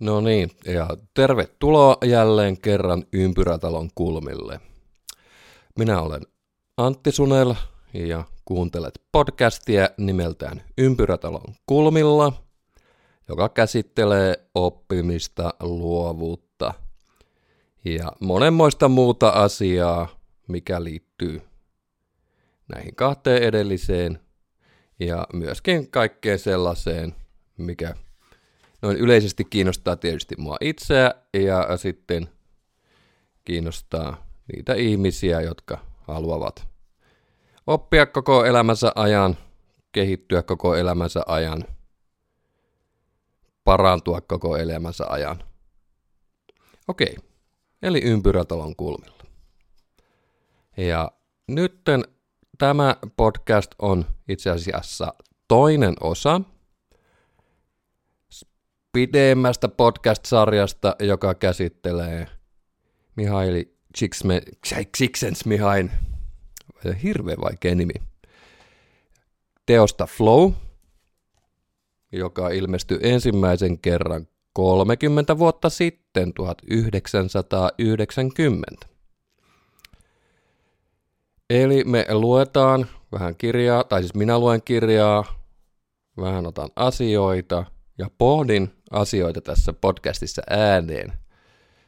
No niin, ja tervetuloa jälleen kerran Ympyrätalon kulmille. Minä olen Antti Sunel ja kuuntelet podcastia nimeltään Ympyrätalon kulmilla, joka käsittelee oppimista, luovuutta ja monenmoista muuta asiaa, mikä liittyy näihin kahteen edelliseen ja myöskin kaikkeen sellaiseen, mikä noin yleisesti kiinnostaa tietysti mua itseä ja sitten kiinnostaa niitä ihmisiä, jotka haluavat oppia koko elämänsä ajan, kehittyä koko elämänsä ajan, parantua koko elämänsä ajan. Okei, eli ympyrätalon kulmilla. Ja nytten tämä podcast on itse asiassa toinen osa pidemmästä podcast-sarjasta, joka käsittelee Mihaili Csikszentmihalyin, hirveän vaikea nimi, teosta Flow, joka ilmestyi ensimmäisen kerran 30 vuotta sitten, 1990. Eli me luetaan vähän kirjaa, tai siis minä luen kirjaa, vähän otan asioita ja pohdin asioita tässä podcastissa ääneen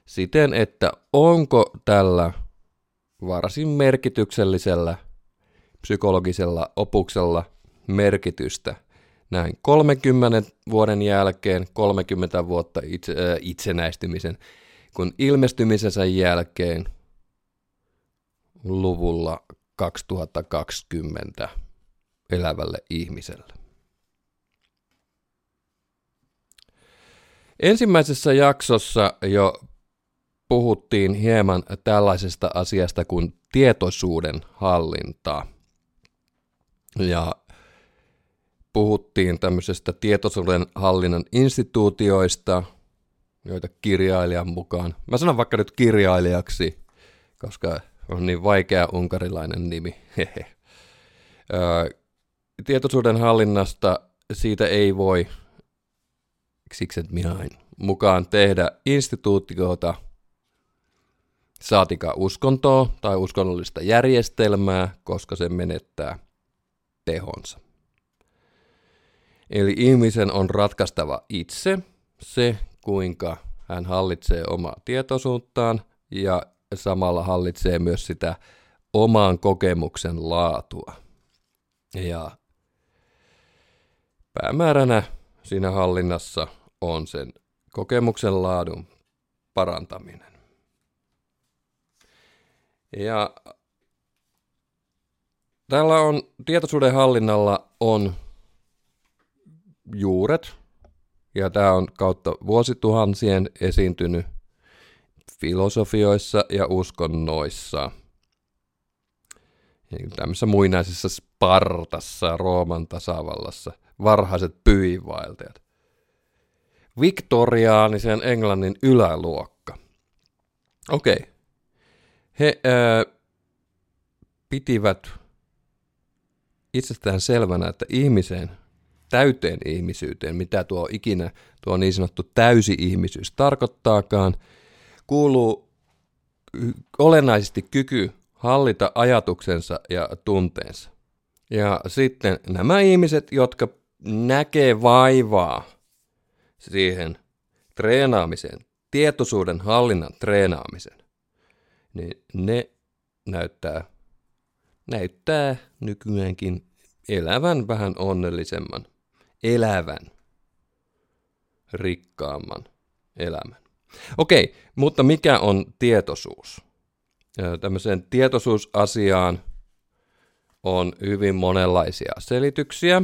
siten, että onko tällä varsin merkityksellisellä psykologisella opuksella merkitystä näin 30 vuoden jälkeen, 30 vuotta itse, äh, itsenäistymisen, kun ilmestymisensä jälkeen luvulla 2020 elävälle ihmiselle. Ensimmäisessä jaksossa jo puhuttiin hieman tällaisesta asiasta kuin tietoisuuden hallinta. Ja puhuttiin tämmöisestä tietoisuuden hallinnan instituutioista, joita kirjailijan mukaan, mä sanon vaikka nyt kirjailijaksi, koska on niin vaikea unkarilainen nimi. tietoisuuden hallinnasta siitä ei voi Csikszentmihalyin mukaan tehdä instituutiota, saatika uskontoa tai uskonnollista järjestelmää, koska se menettää tehonsa. Eli ihmisen on ratkaistava itse se, kuinka hän hallitsee omaa tietoisuuttaan ja samalla hallitsee myös sitä oman kokemuksen laatua. Ja päämääränä siinä hallinnassa on sen kokemuksen laadun parantaminen. Ja tällä on tietoisuuden hallinnalla on juuret, ja tämä on kautta vuosituhansien esiintynyt filosofioissa ja uskonnoissa. Ja tämmöisessä muinaisessa Spartassa, Rooman tasavallassa, varhaiset pyhiinvaeltajat viktoriaanisen Englannin yläluokka. Okei. Okay. He ää, pitivät itsestään selvänä, että ihmiseen, täyteen ihmisyyteen, mitä tuo ikinä tuo niin sanottu täysi-ihmisyys tarkoittaakaan, kuuluu olennaisesti kyky hallita ajatuksensa ja tunteensa. Ja sitten nämä ihmiset, jotka näkee vaivaa siihen treenaamiseen, tietoisuuden hallinnan treenaamisen, niin ne näyttää, näyttää nykyäänkin elävän vähän onnellisemman, elävän, rikkaamman elämän. Okei, mutta mikä on tietoisuus? Tämmöiseen tietoisuusasiaan on hyvin monenlaisia selityksiä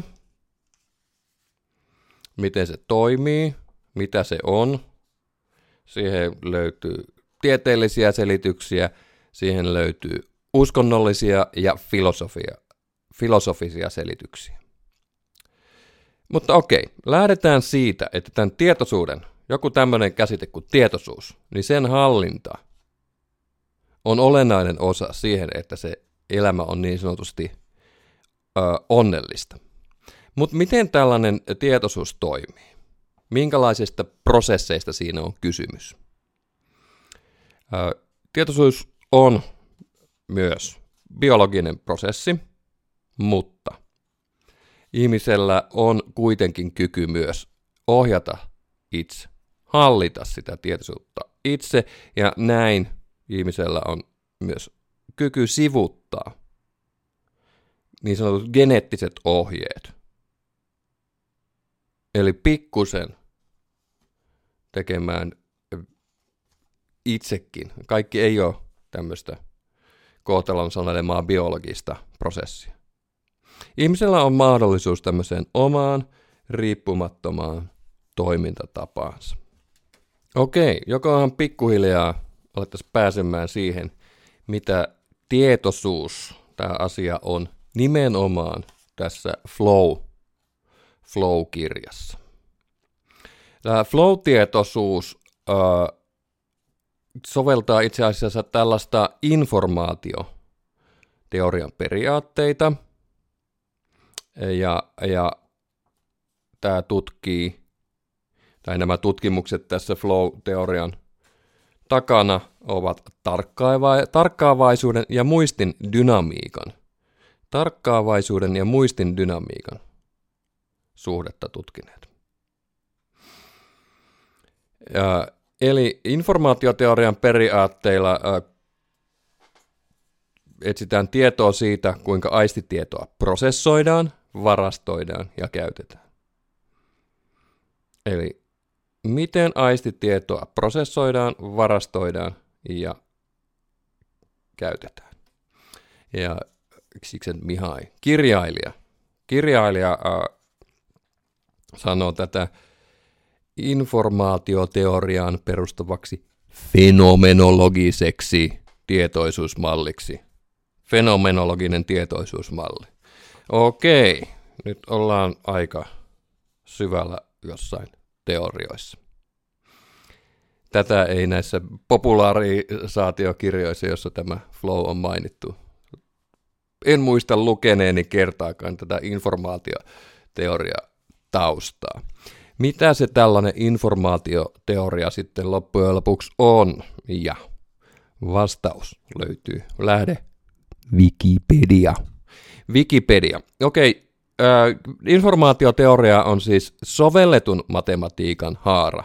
miten se toimii, mitä se on. Siihen löytyy tieteellisiä selityksiä, siihen löytyy uskonnollisia ja filosofia, filosofisia selityksiä. Mutta okei, lähdetään siitä, että tämän tietoisuuden, joku tämmöinen käsite kuin tietoisuus, niin sen hallinta on olennainen osa siihen, että se elämä on niin sanotusti ö, onnellista. Mutta miten tällainen tietoisuus toimii? minkälaisista prosesseista siinä on kysymys. Tietoisuus on myös biologinen prosessi, mutta ihmisellä on kuitenkin kyky myös ohjata itse, hallita sitä tietoisuutta itse, ja näin ihmisellä on myös kyky sivuttaa niin sanotut geneettiset ohjeet. Eli pikkusen tekemään itsekin. Kaikki ei ole tämmöistä kohtalon sanelemaa biologista prosessia. Ihmisellä on mahdollisuus tämmöiseen omaan riippumattomaan toimintatapaansa. Okei, jokohan pikkuhiljaa alettaisiin pääsemään siihen, mitä tietoisuus tämä asia on nimenomaan tässä Flow, Flow-kirjassa. Tämä Flow-tietoisuus äh, soveltaa itse asiassa tällaista informaatioteorian periaatteita, ja, ja tämä tutkii, tai nämä tutkimukset tässä flow-teorian takana ovat tarkkaavaisuuden ja muistin dynamiikan. Tarkkaavaisuuden ja muistin dynamiikan suhdetta tutkineet. Ja, eli informaatioteorian periaatteilla ä, etsitään tietoa siitä, kuinka aistitietoa prosessoidaan, varastoidaan ja käytetään. Eli miten aistitietoa prosessoidaan, varastoidaan ja käytetään. Ja Siksen Mihai, kirjailija. Kirjailija äh, sanoo tätä informaatioteoriaan perustuvaksi fenomenologiseksi tietoisuusmalliksi. Fenomenologinen tietoisuusmalli. Okei, nyt ollaan aika syvällä jossain teorioissa. Tätä ei näissä populaarisaatiokirjoissa, jossa tämä flow on mainittu. En muista lukeneeni kertaakaan tätä informaatioteoria taustaa. Mitä se tällainen informaatioteoria sitten loppujen lopuksi on? Ja vastaus löytyy lähde Wikipedia. Wikipedia. Okei, äh, informaatioteoria on siis sovelletun matematiikan haara.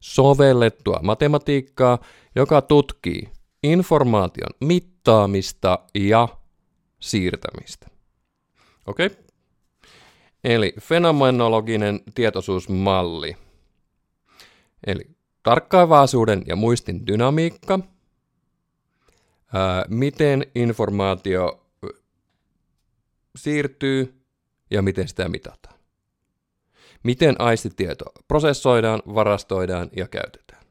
Sovellettua matematiikkaa, joka tutkii informaation mittaamista ja siirtämistä. Okei? Okay? Eli fenomenologinen tietoisuusmalli. Eli tarkkaavaisuuden ja muistin dynamiikka. Ää, miten informaatio siirtyy ja miten sitä mitataan. Miten aistitieto prosessoidaan, varastoidaan ja käytetään.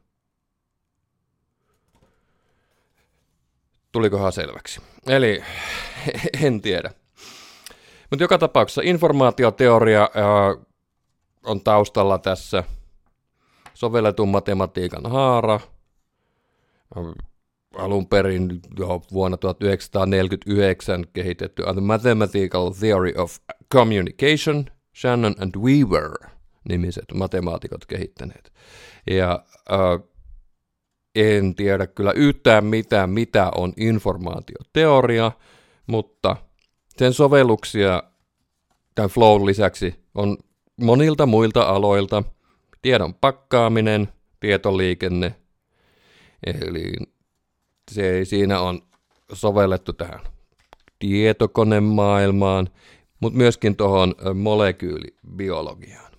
Tulikohan selväksi? Eli en tiedä. Mutta joka tapauksessa informaatioteoria ää, on taustalla tässä sovelletun matematiikan haara. Alun perin jo vuonna 1949 kehitetty The Mathematical Theory of Communication, Shannon and Weaver nimiset matemaatikot kehittäneet. Ja ää, en tiedä kyllä yhtään mitään, mitä on informaatioteoria, mutta – sen sovelluksia tämän Flow lisäksi on monilta muilta aloilta. Tiedon pakkaaminen, tietoliikenne, eli se siinä on sovellettu tähän tietokonemaailmaan, mutta myöskin tuohon molekyylibiologiaan.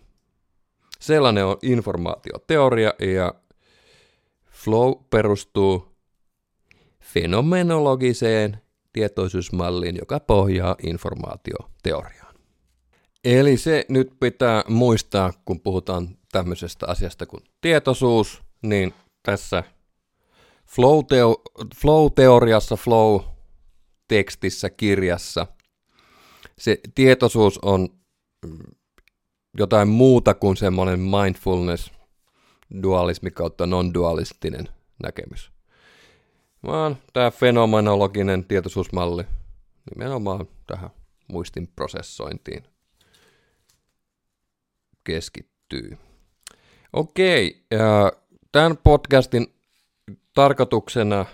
Sellainen on informaatioteoria ja flow perustuu fenomenologiseen tietoisuusmalliin, joka pohjaa informaatioteoriaan. Eli se nyt pitää muistaa, kun puhutaan tämmöisestä asiasta kuin tietoisuus, niin tässä flow-teoriassa, flow-tekstissä, kirjassa, se tietoisuus on jotain muuta kuin semmoinen mindfulness, dualismi kautta non-dualistinen näkemys vaan tämä fenomenologinen tietoisuusmalli nimenomaan tähän muistin prosessointiin keskittyy. Okei, ja tämän podcastin tarkoituksena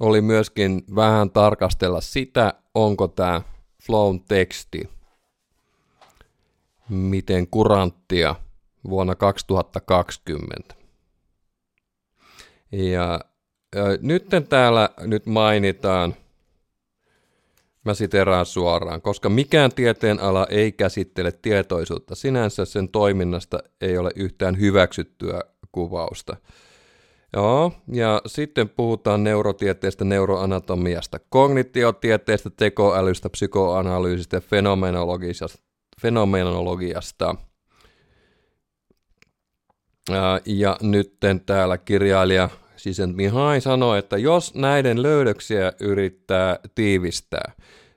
oli myöskin vähän tarkastella sitä, onko tämä Flown teksti miten kuranttia vuonna 2020. Ja, nyt täällä nyt mainitaan, mä siteraan suoraan, koska mikään tieteen ala ei käsittele tietoisuutta. Sinänsä sen toiminnasta ei ole yhtään hyväksyttyä kuvausta. Joo, ja sitten puhutaan neurotieteestä, neuroanatomiasta, kognitiotieteestä, tekoälystä, psykoanalyysistä ja fenomenologisesta. fenomenologiasta. Ja nyt täällä kirjailija Sisent Mihai sanoi, että jos näiden löydöksiä yrittää tiivistää,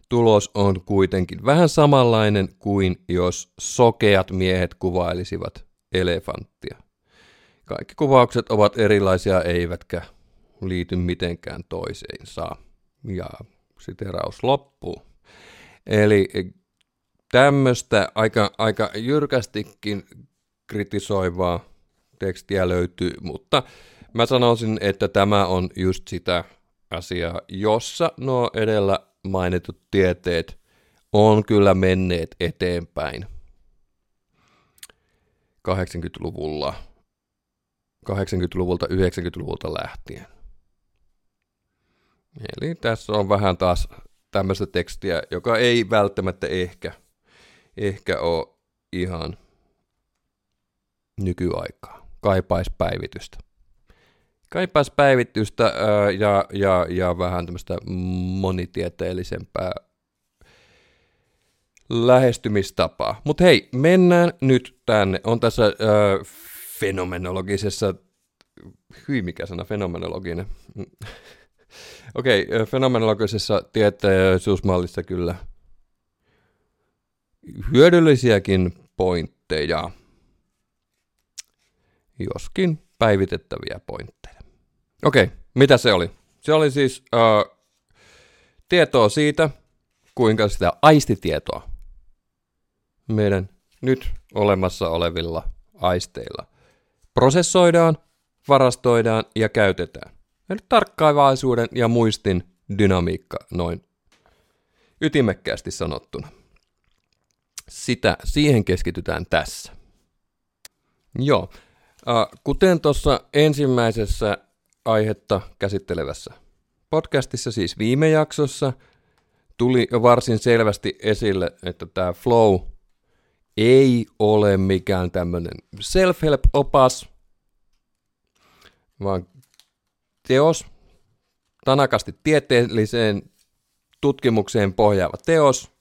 tulos on kuitenkin vähän samanlainen kuin jos sokeat miehet kuvailisivat elefanttia. Kaikki kuvaukset ovat erilaisia eivätkä liity mitenkään toiseensa. Ja siteraus loppuu. Eli tämmöistä aika, aika jyrkästikin kritisoivaa tekstiä löytyy, mutta mä sanoisin, että tämä on just sitä asiaa, jossa nuo edellä mainitut tieteet on kyllä menneet eteenpäin 80-luvulla 80-luvulta, 90-luvulta lähtien. Eli tässä on vähän taas tämmöistä tekstiä, joka ei välttämättä ehkä, ehkä ole ihan nykyaikaa. Kaipaisi päivitystä. Kaipaisi päivitystä ää, ja, ja, ja vähän tämmöistä monitieteellisempää lähestymistapaa. Mutta hei, mennään nyt tänne. On tässä ää, fenomenologisessa, hyi mikä sana, fenomenologinen. Okei, okay, fenomenologisessa tieteellisyysmallissa kyllä hyödyllisiäkin pointteja, joskin päivitettäviä pointteja. Okei, okay, mitä se oli? Se oli siis uh, tietoa siitä, kuinka sitä aistitietoa meidän nyt olemassa olevilla aisteilla – prosessoidaan, varastoidaan ja käytetään. Eli tarkkaavaisuuden ja muistin dynamiikka noin ytimekkäästi sanottuna. Sitä, siihen keskitytään tässä. Joo, kuten tuossa ensimmäisessä aihetta käsittelevässä. Podcastissa, siis viime jaksossa, tuli jo varsin selvästi esille, että tämä flow ei ole mikään tämmöinen self-help-opas, vaan teos, tanakasti tieteelliseen tutkimukseen pohjaava teos,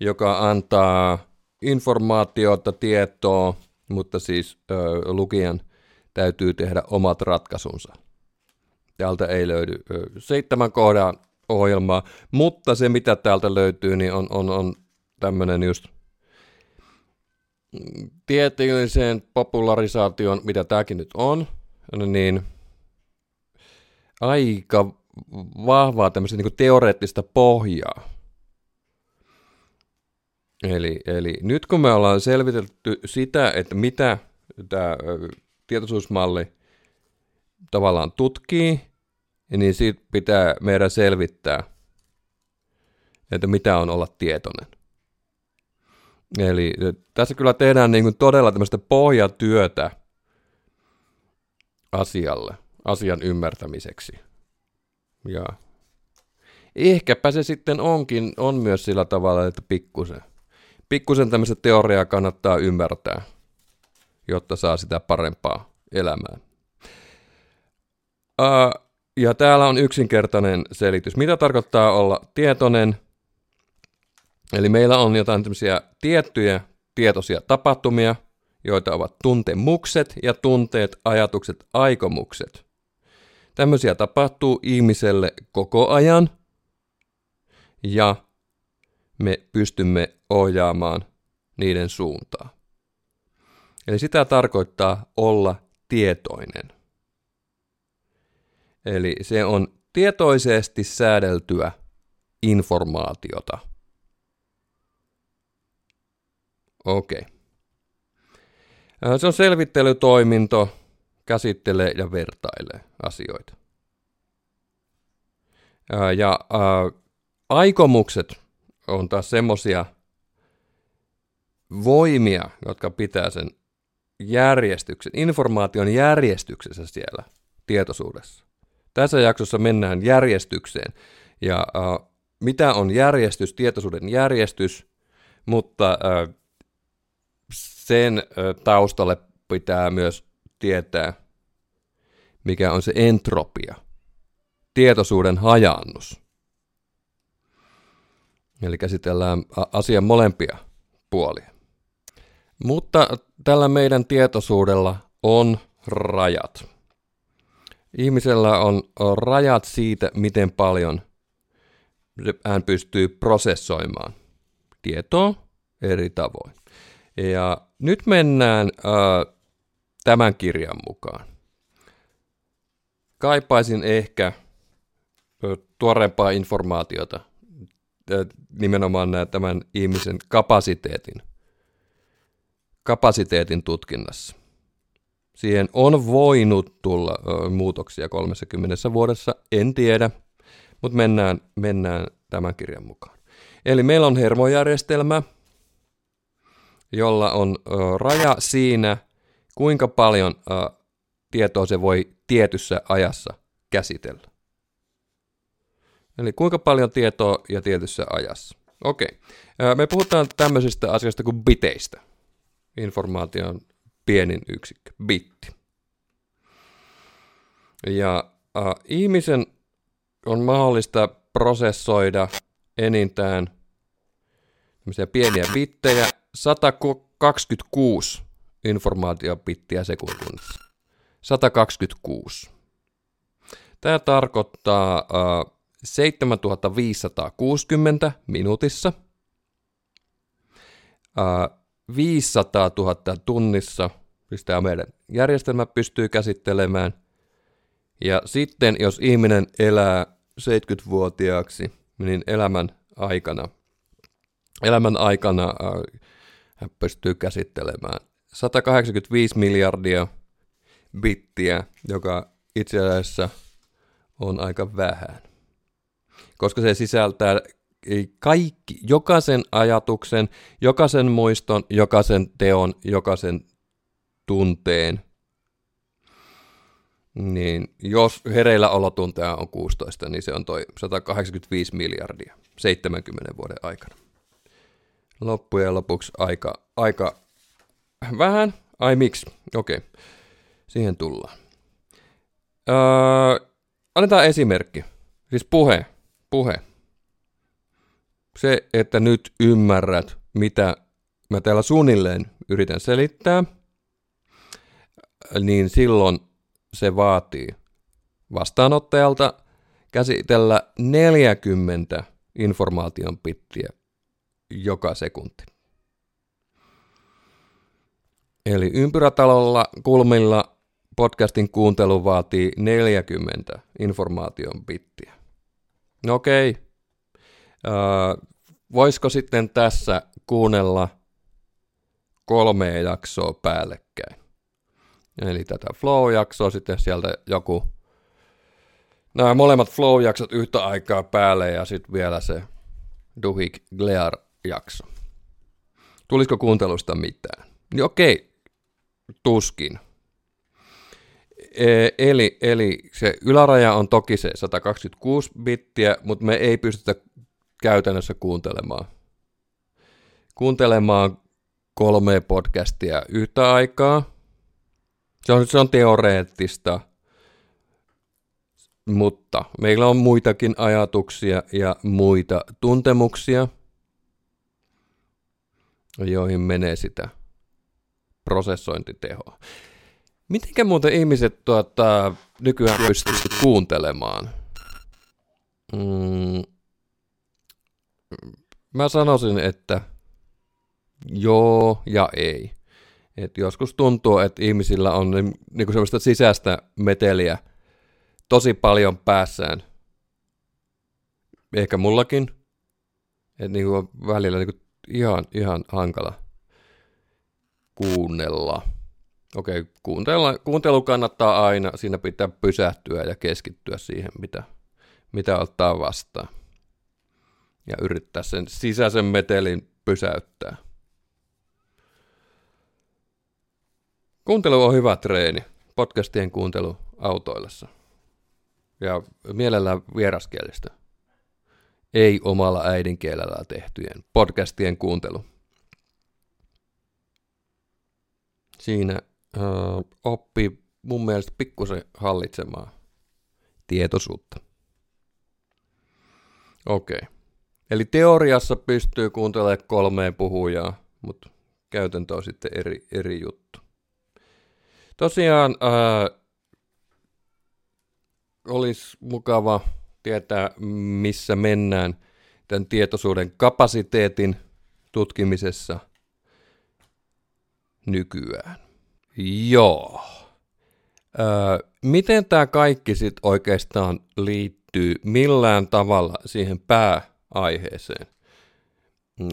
joka antaa informaatiota, tietoa, mutta siis ö, lukijan täytyy tehdä omat ratkaisunsa. Täältä ei löydy seitsemän kohdan ohjelmaa, mutta se mitä täältä löytyy, niin on, on, on tämmöinen just – tieteelliseen popularisaation, mitä tämäkin nyt on, niin aika vahvaa tämmöistä niin teoreettista pohjaa. Eli, eli nyt kun me ollaan selvitelty sitä, että mitä tämä tietoisuusmalli tavallaan tutkii, niin siitä pitää meidän selvittää, että mitä on olla tietoinen. Eli tässä kyllä tehdään niin kuin todella tämmöistä pohjatyötä asialle, asian ymmärtämiseksi. Ja ehkäpä se sitten onkin, on myös sillä tavalla, että pikkusen, pikkusen tämmöistä teoriaa kannattaa ymmärtää, jotta saa sitä parempaa elämää. Uh, ja täällä on yksinkertainen selitys. Mitä tarkoittaa olla tietoinen – Eli meillä on jotain tämmöisiä tiettyjä tietoisia tapahtumia, joita ovat tuntemukset ja tunteet, ajatukset, aikomukset. Tämmöisiä tapahtuu ihmiselle koko ajan ja me pystymme ohjaamaan niiden suuntaa. Eli sitä tarkoittaa olla tietoinen. Eli se on tietoisesti säädeltyä informaatiota – Okei. Okay. Se on selvittelytoiminto, käsittelee ja vertailee asioita. Ja äh, aikomukset on taas semmosia voimia, jotka pitää sen järjestyksen, informaation järjestyksessä siellä tietoisuudessa. Tässä jaksossa mennään järjestykseen. Ja äh, mitä on järjestys, tietoisuuden järjestys, mutta äh, sen äh, taustalle pitää myös tietää, mikä on se entropia, tietoisuuden hajannus. Eli käsitellään asian molempia puolia. Mutta tällä meidän tietoisuudella on rajat. Ihmisellä on rajat siitä, miten paljon hän pystyy prosessoimaan tietoa eri tavoin. Ja nyt mennään äh, tämän kirjan mukaan. Kaipaisin ehkä tuorempaa informaatiota nimenomaan tämän ihmisen kapasiteetin, kapasiteetin tutkinnassa. Siihen on voinut tulla muutoksia 30 vuodessa, en tiedä, mutta mennään, mennään tämän kirjan mukaan. Eli meillä on hermojärjestelmä, jolla on raja siinä, kuinka paljon tietoa se voi tietyssä ajassa käsitellä. Eli kuinka paljon tietoa ja tietyssä ajassa. Okei. Me puhutaan tämmöisistä asioista kuin biteistä. Informaation pienin yksikkö, bitti. Ja äh, ihmisen on mahdollista prosessoida enintään pieniä bittejä, 126 informaatiobittiä sekunnissa. 126. Tämä tarkoittaa äh, 7560 minuutissa, 500 000 tunnissa, siis tämä meidän järjestelmä pystyy käsittelemään. Ja sitten jos ihminen elää 70-vuotiaaksi, niin elämän aikana, elämän aikana hän pystyy käsittelemään 185 miljardia bittiä, joka itse asiassa on aika vähän koska se sisältää kaikki, jokaisen ajatuksen, jokaisen muiston, jokaisen teon, jokaisen tunteen. Niin jos hereillä olotunteja on 16, niin se on toi 185 miljardia 70 vuoden aikana. Loppujen lopuksi aika, aika vähän. Ai miksi? Okei, okay. siihen tullaan. Öö, annetaan esimerkki. Siis puhe puhe. Se, että nyt ymmärrät, mitä mä täällä suunnilleen yritän selittää, niin silloin se vaatii vastaanottajalta käsitellä 40 informaation pittiä joka sekunti. Eli ympyrätalolla kulmilla podcastin kuuntelu vaatii 40 informaation pittiä. No okei. Voisiko sitten tässä kuunnella kolme jaksoa päällekkäin? Eli tätä flow-jaksoa, sitten sieltä joku, nämä molemmat flow-jaksot yhtä aikaa päälle ja sitten vielä se Duhik Glear-jakso. Tulisiko kuuntelusta mitään? Niin okei, tuskin. E, eli, eli se yläraja on toki se 126 bittiä, mutta me ei pystytä käytännössä kuuntelemaan. Kuuntelemaan kolme podcastia yhtä aikaa. Se on, se on teoreettista, mutta meillä on muitakin ajatuksia ja muita tuntemuksia, joihin menee sitä prosessointitehoa. Mitenkä muuten ihmiset tuota, nykyään pystyy kuuntelemaan? Mm, mä sanoisin, että joo ja ei. Et joskus tuntuu, että ihmisillä on niin, niin semmoista sisäistä meteliä tosi paljon päässään. Ehkä mullakin. Että niin välillä niin ihan, ihan hankala kuunnella Okei, kuuntelu, kuuntelu kannattaa aina, siinä pitää pysähtyä ja keskittyä siihen, mitä, mitä ottaa vastaan. Ja yrittää sen sisäisen metelin pysäyttää. Kuuntelu on hyvä treeni, podcastien kuuntelu autoillessa. Ja mielellään vieraskielistä. Ei omalla äidinkielellä tehtyjen podcastien kuuntelu. Siinä äh, oppi mun mielestä pikkusen hallitsemaan tietoisuutta. Okei. Okay. Eli teoriassa pystyy kuuntelemaan kolmeen puhujaa, mutta käytäntö on sitten eri, eri juttu. Tosiaan äh, olisi mukava tietää, missä mennään tämän tietoisuuden kapasiteetin tutkimisessa nykyään. Joo. Öö, miten tämä kaikki sitten oikeastaan liittyy millään tavalla siihen pääaiheeseen,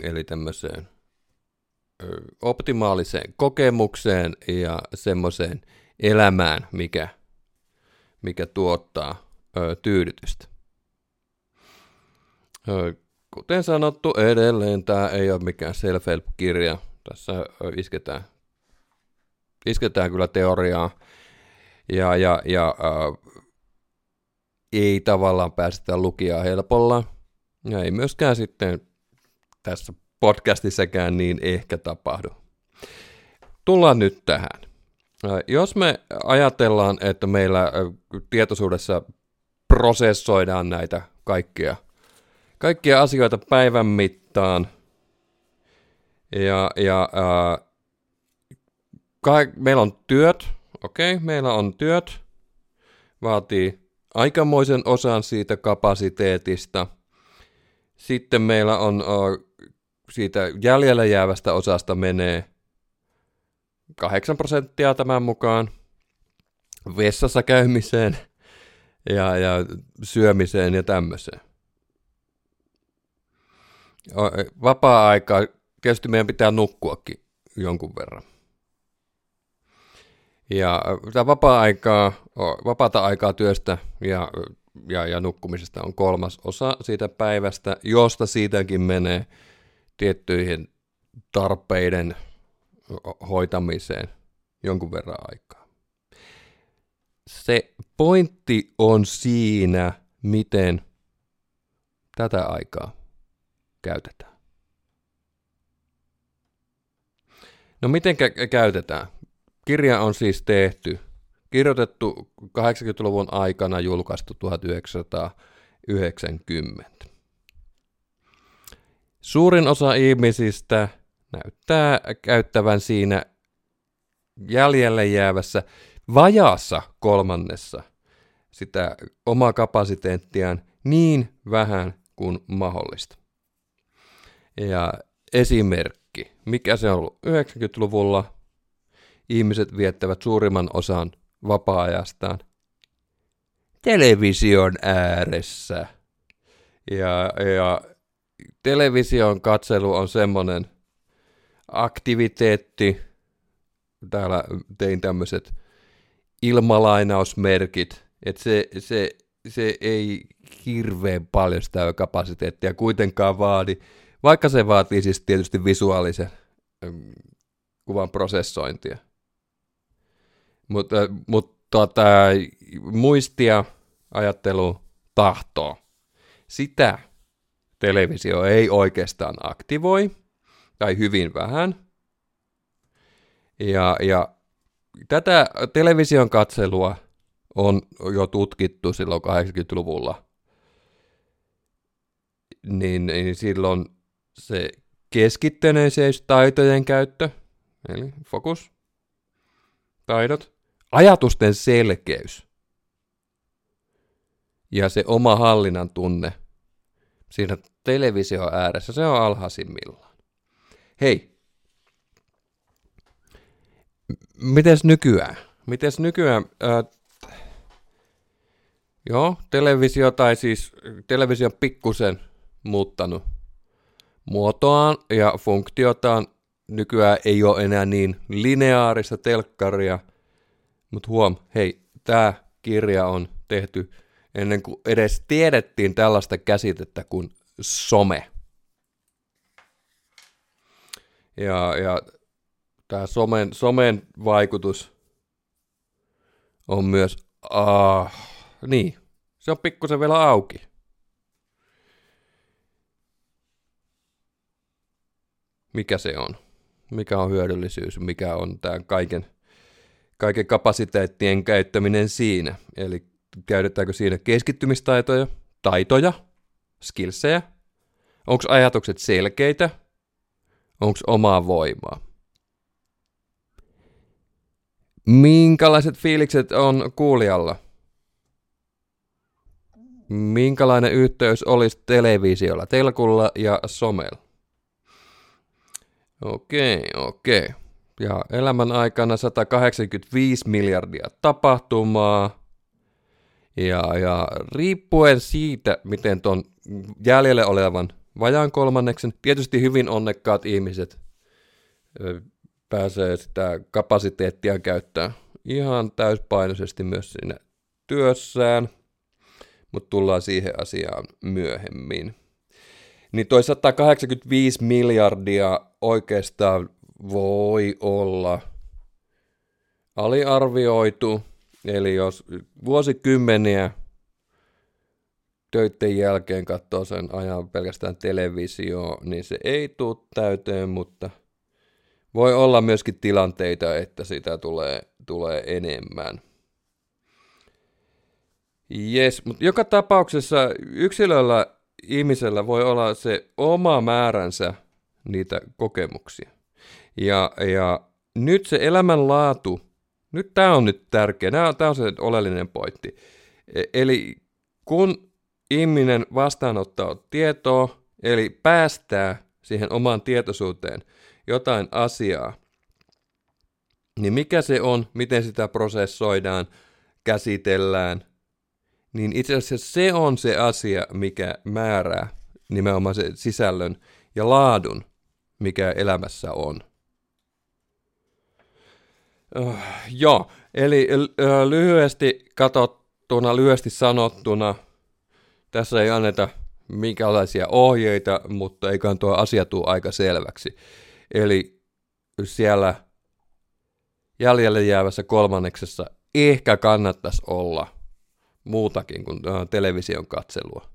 eli tämmöiseen optimaaliseen kokemukseen ja semmoiseen elämään, mikä, mikä tuottaa ö, tyydytystä. Ö, kuten sanottu, edelleen tämä ei ole mikään self-help-kirja. Tässä ö, isketään, isketään kyllä teoriaa ja, ja, ja ö, ei tavallaan päästä lukijaa helpolla. Ja ei myöskään sitten tässä podcastissakaan niin ehkä tapahdu. Tullaan nyt tähän. Jos me ajatellaan, että meillä tietoisuudessa prosessoidaan näitä kaikkia, kaikkia asioita päivän mittaan, ja, ja ää, ka- meillä on työt, okei, okay, meillä on työt, vaatii aikamoisen osan siitä kapasiteetista. Sitten meillä on siitä jäljellä jäävästä osasta menee 8 prosenttia tämän mukaan vessassa käymiseen ja, ja syömiseen ja tämmöiseen. Vapaa-aikaa, tietysti meidän pitää nukkuakin jonkun verran. Ja tämä vapaa-aikaa, vapaata aikaa työstä ja, ja, ja nukkumisesta on kolmas osa siitä päivästä, josta siitäkin menee tiettyihin tarpeiden hoitamiseen jonkun verran aikaa. Se pointti on siinä, miten tätä aikaa käytetään. No miten käytetään? Kirja on siis tehty, kirjoitettu 80-luvun aikana, julkaistu 1990. Suurin osa ihmisistä näyttää käyttävän siinä jäljelle jäävässä vajaassa kolmannessa sitä omaa kapasiteettiaan niin vähän kuin mahdollista. Ja esimerkki, mikä se on ollut 90-luvulla, ihmiset viettävät suurimman osan vapaa-ajastaan television ääressä. Ja, ja television katselu on semmoinen aktiviteetti, täällä tein tämmöiset ilmalainausmerkit, että se, se, se ei hirveän paljon sitä kapasiteettia kuitenkaan vaadi, vaikka se vaatii siis tietysti visuaalisen mm, kuvan prosessointia. Mutta mut, tota, muistia, ajattelu, tahtoa, sitä televisio ei oikeastaan aktivoi, tai hyvin vähän. Ja, ja tätä television katselua on jo tutkittu silloin 80-luvulla. Niin, niin silloin se taitojen käyttö, eli fokus, taidot, ajatusten selkeys ja se oma hallinnan tunne – siinä televisio ääressä, se on alhaisimmillaan. Hei, mites nykyään? Mites nykyään, äh, joo, televisio tai siis televisio pikkusen muuttanut muotoaan ja funktiotaan nykyään ei ole enää niin lineaarista telkkaria, mutta huom, hei, tämä kirja on tehty ennen kuin edes tiedettiin tällaista käsitettä kuin some. Ja, ja tämä somen, somen vaikutus on myös, ah, niin, se on pikkusen vielä auki. Mikä se on? Mikä on hyödyllisyys? Mikä on tämä kaiken, kaiken kapasiteettien käyttäminen siinä? Eli käytetäänkö siinä keskittymistaitoja, taitoja, skillsejä? Onko ajatukset selkeitä? Onko omaa voimaa? Minkälaiset fiilikset on kuulijalla? Minkälainen yhteys olisi televisiolla, telkulla ja somella? Okei, okei. Ja elämän aikana 185 miljardia tapahtumaa. Ja, ja riippuen siitä, miten tuon jäljelle olevan vajaan kolmanneksen, tietysti hyvin onnekkaat ihmiset pääsee sitä kapasiteettia käyttää ihan täyspainoisesti myös siinä työssään, mutta tullaan siihen asiaan myöhemmin. Niin toi 185 miljardia oikeastaan voi olla aliarvioitu, eli jos vuosikymmeniä töiden jälkeen katsoo sen ajan pelkästään televisio, niin se ei tule täyteen, mutta – voi olla myöskin tilanteita, että sitä tulee, tulee enemmän. Yes, mutta joka tapauksessa yksilöllä, ihmisellä voi olla se oma määränsä niitä kokemuksia. Ja, ja nyt se elämänlaatu, nyt tämä on nyt tärkeä, tämä on se oleellinen pointti. E, eli kun ihminen vastaanottaa tietoa, eli päästää siihen omaan tietoisuuteen – jotain asiaa, niin mikä se on, miten sitä prosessoidaan, käsitellään, niin itse asiassa se on se asia, mikä määrää nimenomaan se sisällön ja laadun, mikä elämässä on. Uh, joo, eli uh, lyhyesti katsottuna, lyhyesti sanottuna, tässä ei anneta minkälaisia ohjeita, mutta eiköhän tuo asia tule aika selväksi. Eli siellä jäljelle jäävässä kolmanneksessa ehkä kannattaisi olla muutakin kuin äh, television katselua.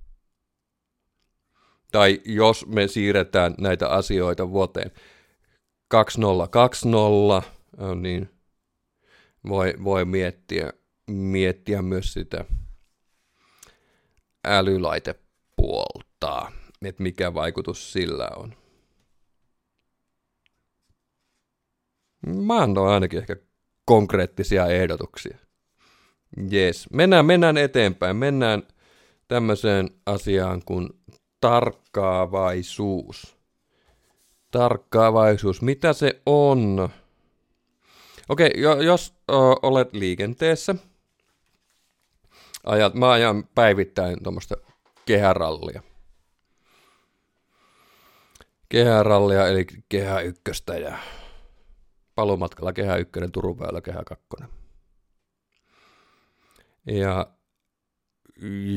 Tai jos me siirretään näitä asioita vuoteen 2020, äh, niin voi, voi miettiä, miettiä myös sitä älylaitepuolta, että mikä vaikutus sillä on. Mä annoin ainakin ehkä konkreettisia ehdotuksia. Yes. Mennään, mennään eteenpäin. Mennään tämmöiseen asiaan kuin tarkkaavaisuus. Tarkkaavaisuus. Mitä se on? Okei, okay, jos olet liikenteessä, ajat, mä ajan päivittäin tuommoista kehärallia. Kehärallia, eli kehä ykköstä ja palumatkalla Kehä 1, Turun väylä Kehä 2. Ja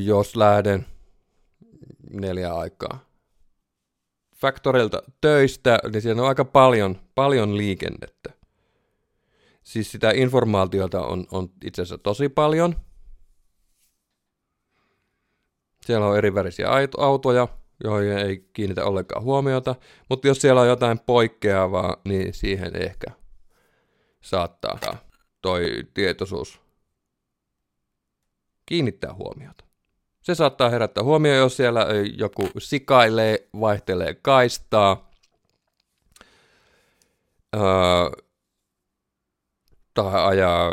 jos lähden neljä aikaa Factorilta töistä, niin siinä on aika paljon, paljon liikennettä. Siis sitä informaatiota on, on itse asiassa tosi paljon. Siellä on eri värisiä autoja, joihin ei kiinnitä ollenkaan huomiota, mutta jos siellä on jotain poikkeavaa, niin siihen ehkä saattaa toi tietoisuus kiinnittää huomiota. Se saattaa herättää huomioon, jos siellä joku sikailee, vaihtelee kaistaa, öö, tai ajaa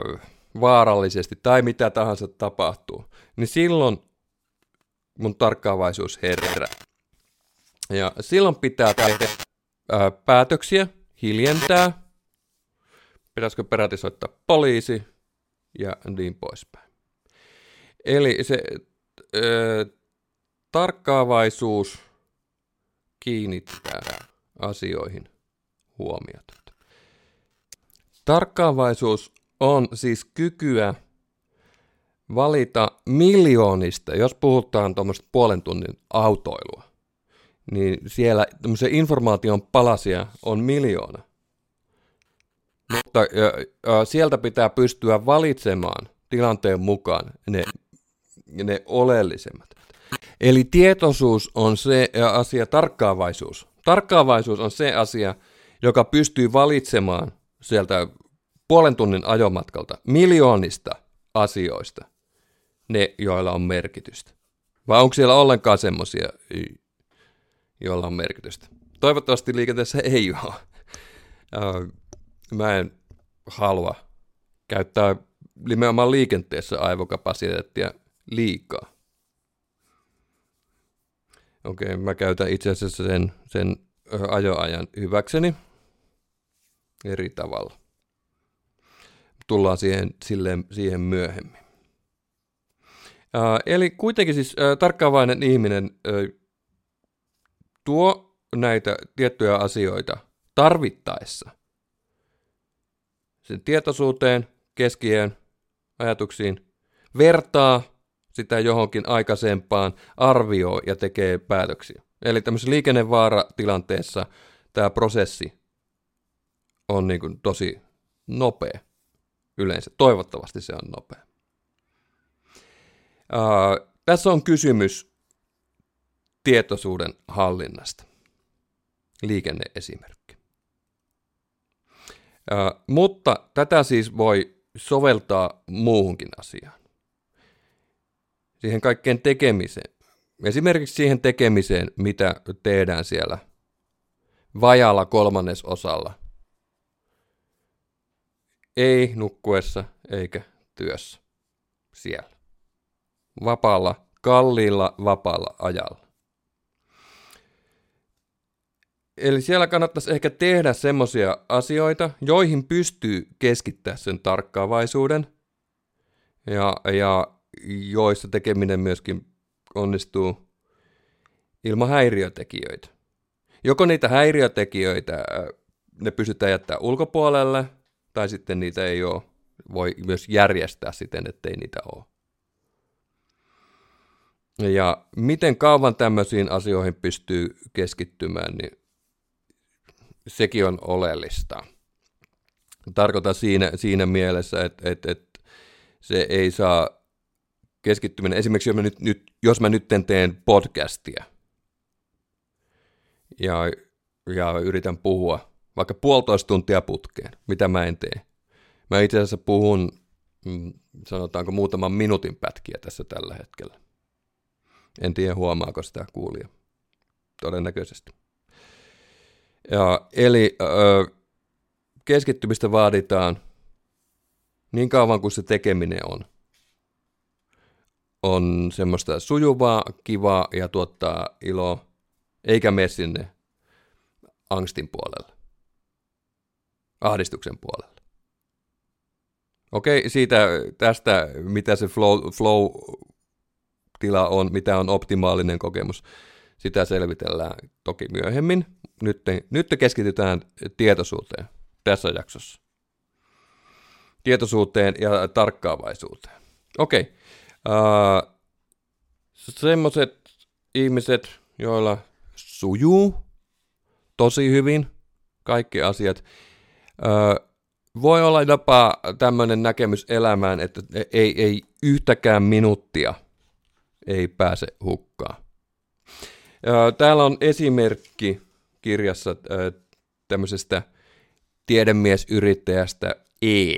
vaarallisesti tai mitä tahansa tapahtuu, niin silloin mun tarkkaavaisuus herää. Ja silloin pitää tehdä öö, päätöksiä, hiljentää, pitäisikö peräti soittaa poliisi ja niin poispäin. Eli se ö, tarkkaavaisuus kiinnittää asioihin huomiota. Tarkkaavaisuus on siis kykyä valita miljoonista, jos puhutaan tuommoista puolen tunnin autoilua, niin siellä tämmöisiä informaation palasia on miljoona. Mutta ja, ja, sieltä pitää pystyä valitsemaan tilanteen mukaan ne, ne oleellisemmat. Eli tietoisuus on se asia, tarkkaavaisuus. Tarkkaavaisuus on se asia, joka pystyy valitsemaan sieltä puolen tunnin ajomatkalta miljoonista asioista ne, joilla on merkitystä. Vai onko siellä ollenkaan semmoisia, joilla on merkitystä? Toivottavasti liikenteessä ei ole. Mä en halua käyttää nimenomaan liikenteessä aivokapasiteettia liikaa. Okei, mä käytän itse asiassa sen, sen ajoajan hyväkseni eri tavalla. Tullaan siihen, silleen, siihen myöhemmin. eli kuitenkin siis äh, tarkkaavainen ihminen äh, tuo näitä tiettyjä asioita tarvittaessa sen tietoisuuteen, keskiöön, ajatuksiin, vertaa sitä johonkin aikaisempaan, arvioi ja tekee päätöksiä. Eli tämmöisessä liikennevaaratilanteessa tämä prosessi on niin kuin tosi nopea yleensä. Toivottavasti se on nopea. Uh, tässä on kysymys tietoisuuden hallinnasta. Liikenneesimerkki. Uh, mutta tätä siis voi soveltaa muuhunkin asiaan. Siihen kaikkeen tekemiseen. Esimerkiksi siihen tekemiseen, mitä tehdään siellä vajalla kolmannesosalla. Ei nukkuessa eikä työssä. Siellä. Vapaalla, kalliilla vapaalla ajalla. Eli siellä kannattaisi ehkä tehdä semmoisia asioita, joihin pystyy keskittämään sen tarkkaavaisuuden ja, ja joissa tekeminen myöskin onnistuu ilman häiriötekijöitä. Joko niitä häiriötekijöitä ne pystytään jättää ulkopuolelle, tai sitten niitä ei ole, voi myös järjestää siten, ettei niitä ole. Ja miten kauan tämmöisiin asioihin pystyy keskittymään, niin sekin on oleellista. Tarkoitan siinä, siinä mielessä, että, että, että se ei saa keskittyminen. Esimerkiksi jos mä nyt, nyt, jos mä nyt teen podcastia ja, ja yritän puhua vaikka puolitoista tuntia putkeen, mitä mä en tee. Mä itse asiassa puhun, mm, sanotaanko muutaman minuutin pätkiä tässä tällä hetkellä. En tiedä huomaako sitä kuulija. Todennäköisesti. Ja, eli ö, keskittymistä vaaditaan niin kauan kuin se tekeminen on. On semmoista sujuvaa, kivaa ja tuottaa iloa, eikä mene sinne angstin puolelle, ahdistuksen puolelle. Okei, siitä tästä, mitä se flow, flow-tila on, mitä on optimaalinen kokemus, sitä selvitellään toki myöhemmin nyt, nyt keskitytään tietoisuuteen tässä jaksossa. Tietoisuuteen ja tarkkaavaisuuteen. Okei. Uh, Semmoiset ihmiset, joilla sujuu tosi hyvin kaikki asiat, voi olla jopa tämmöinen näkemys elämään, että ei, ei yhtäkään minuuttia ei pääse hukkaan. Täällä on esimerkki kirjassa tämmöisestä tiedemiesyrittäjästä E,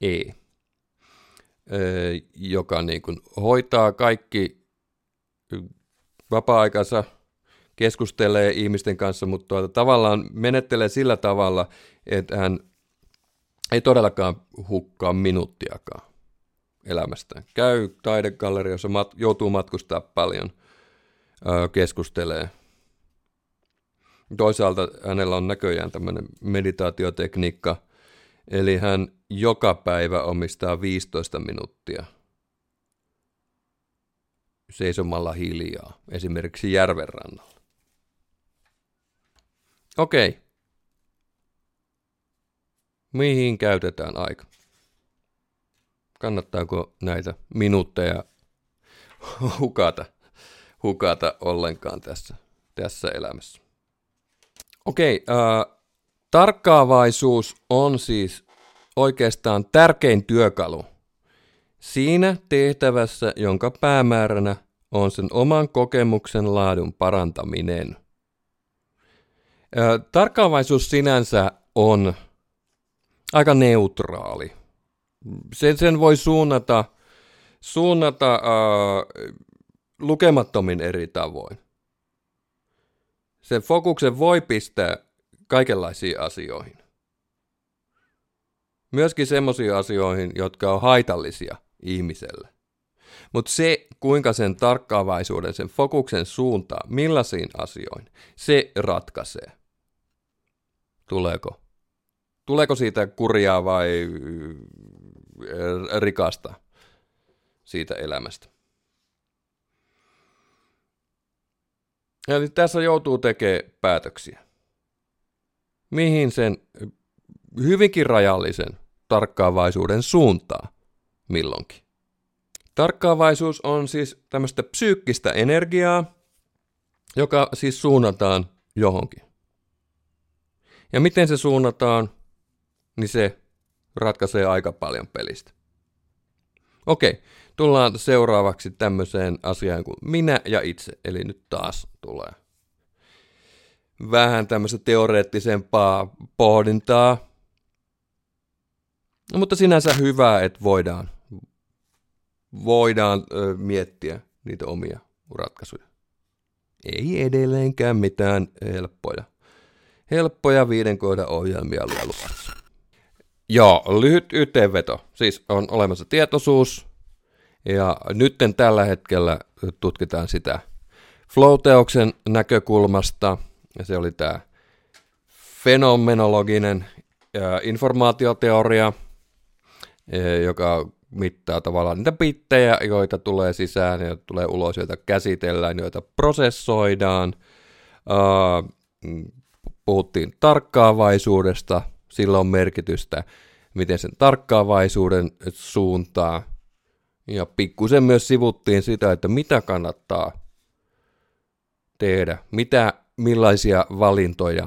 e joka niin kuin hoitaa kaikki vapaa-aikansa, keskustelee ihmisten kanssa, mutta tuota, tavallaan menettelee sillä tavalla, että hän ei todellakaan hukkaa minuuttiakaan elämästään. Käy taidegalleriassa, mat- joutuu matkustaa paljon, keskustelee – Toisaalta hänellä on näköjään tämmöinen meditaatiotekniikka, eli hän joka päivä omistaa 15 minuuttia seisomalla hiljaa, esimerkiksi järven rannalla. Okei. Mihin käytetään aika? Kannattaako näitä minuutteja hukata, hukata ollenkaan tässä, tässä elämässä? Okei, äh, tarkkaavaisuus on siis oikeastaan tärkein työkalu siinä tehtävässä, jonka päämääränä on sen oman kokemuksen laadun parantaminen. Tarkkaavaisuus sinänsä on aika neutraali. Sen, sen voi suunnata, suunnata äh, lukemattomin eri tavoin. Sen fokuksen voi pistää kaikenlaisiin asioihin. Myöskin semmoisiin asioihin, jotka on haitallisia ihmiselle. Mutta se, kuinka sen tarkkaavaisuuden, sen fokuksen suuntaa, millaisiin asioihin, se ratkaisee. Tuleeko Tuleeko siitä kurjaa vai äh, rikasta siitä elämästä? Eli tässä joutuu tekemään päätöksiä. Mihin sen hyvinkin rajallisen tarkkaavaisuuden suuntaa milloinkin. Tarkkaavaisuus on siis tämmöistä psyykkistä energiaa, joka siis suunnataan johonkin. Ja miten se suunnataan? niin se ratkaisee aika paljon pelistä. Okei, tullaan seuraavaksi tämmöiseen asiaan kuin minä ja itse, eli nyt taas tulee vähän tämmöistä teoreettisempaa pohdintaa, no, mutta sinänsä hyvä, että voidaan, voidaan ö, miettiä niitä omia ratkaisuja. Ei edelleenkään mitään helppoja, helppoja viiden kohdan ohjelmia luvassa. Joo, lyhyt yhteenveto. Siis on olemassa tietoisuus, ja nytten tällä hetkellä tutkitaan sitä flow-teoksen näkökulmasta, ja se oli tämä fenomenologinen informaatioteoria, joka mittaa tavallaan niitä bittejä, joita tulee sisään ja tulee ulos, joita käsitellään, joita prosessoidaan. Puhuttiin tarkkaavaisuudesta, sillä on merkitystä, miten sen tarkkaavaisuuden suuntaa. Ja pikkusen myös sivuttiin sitä, että mitä kannattaa tehdä, mitä, millaisia valintoja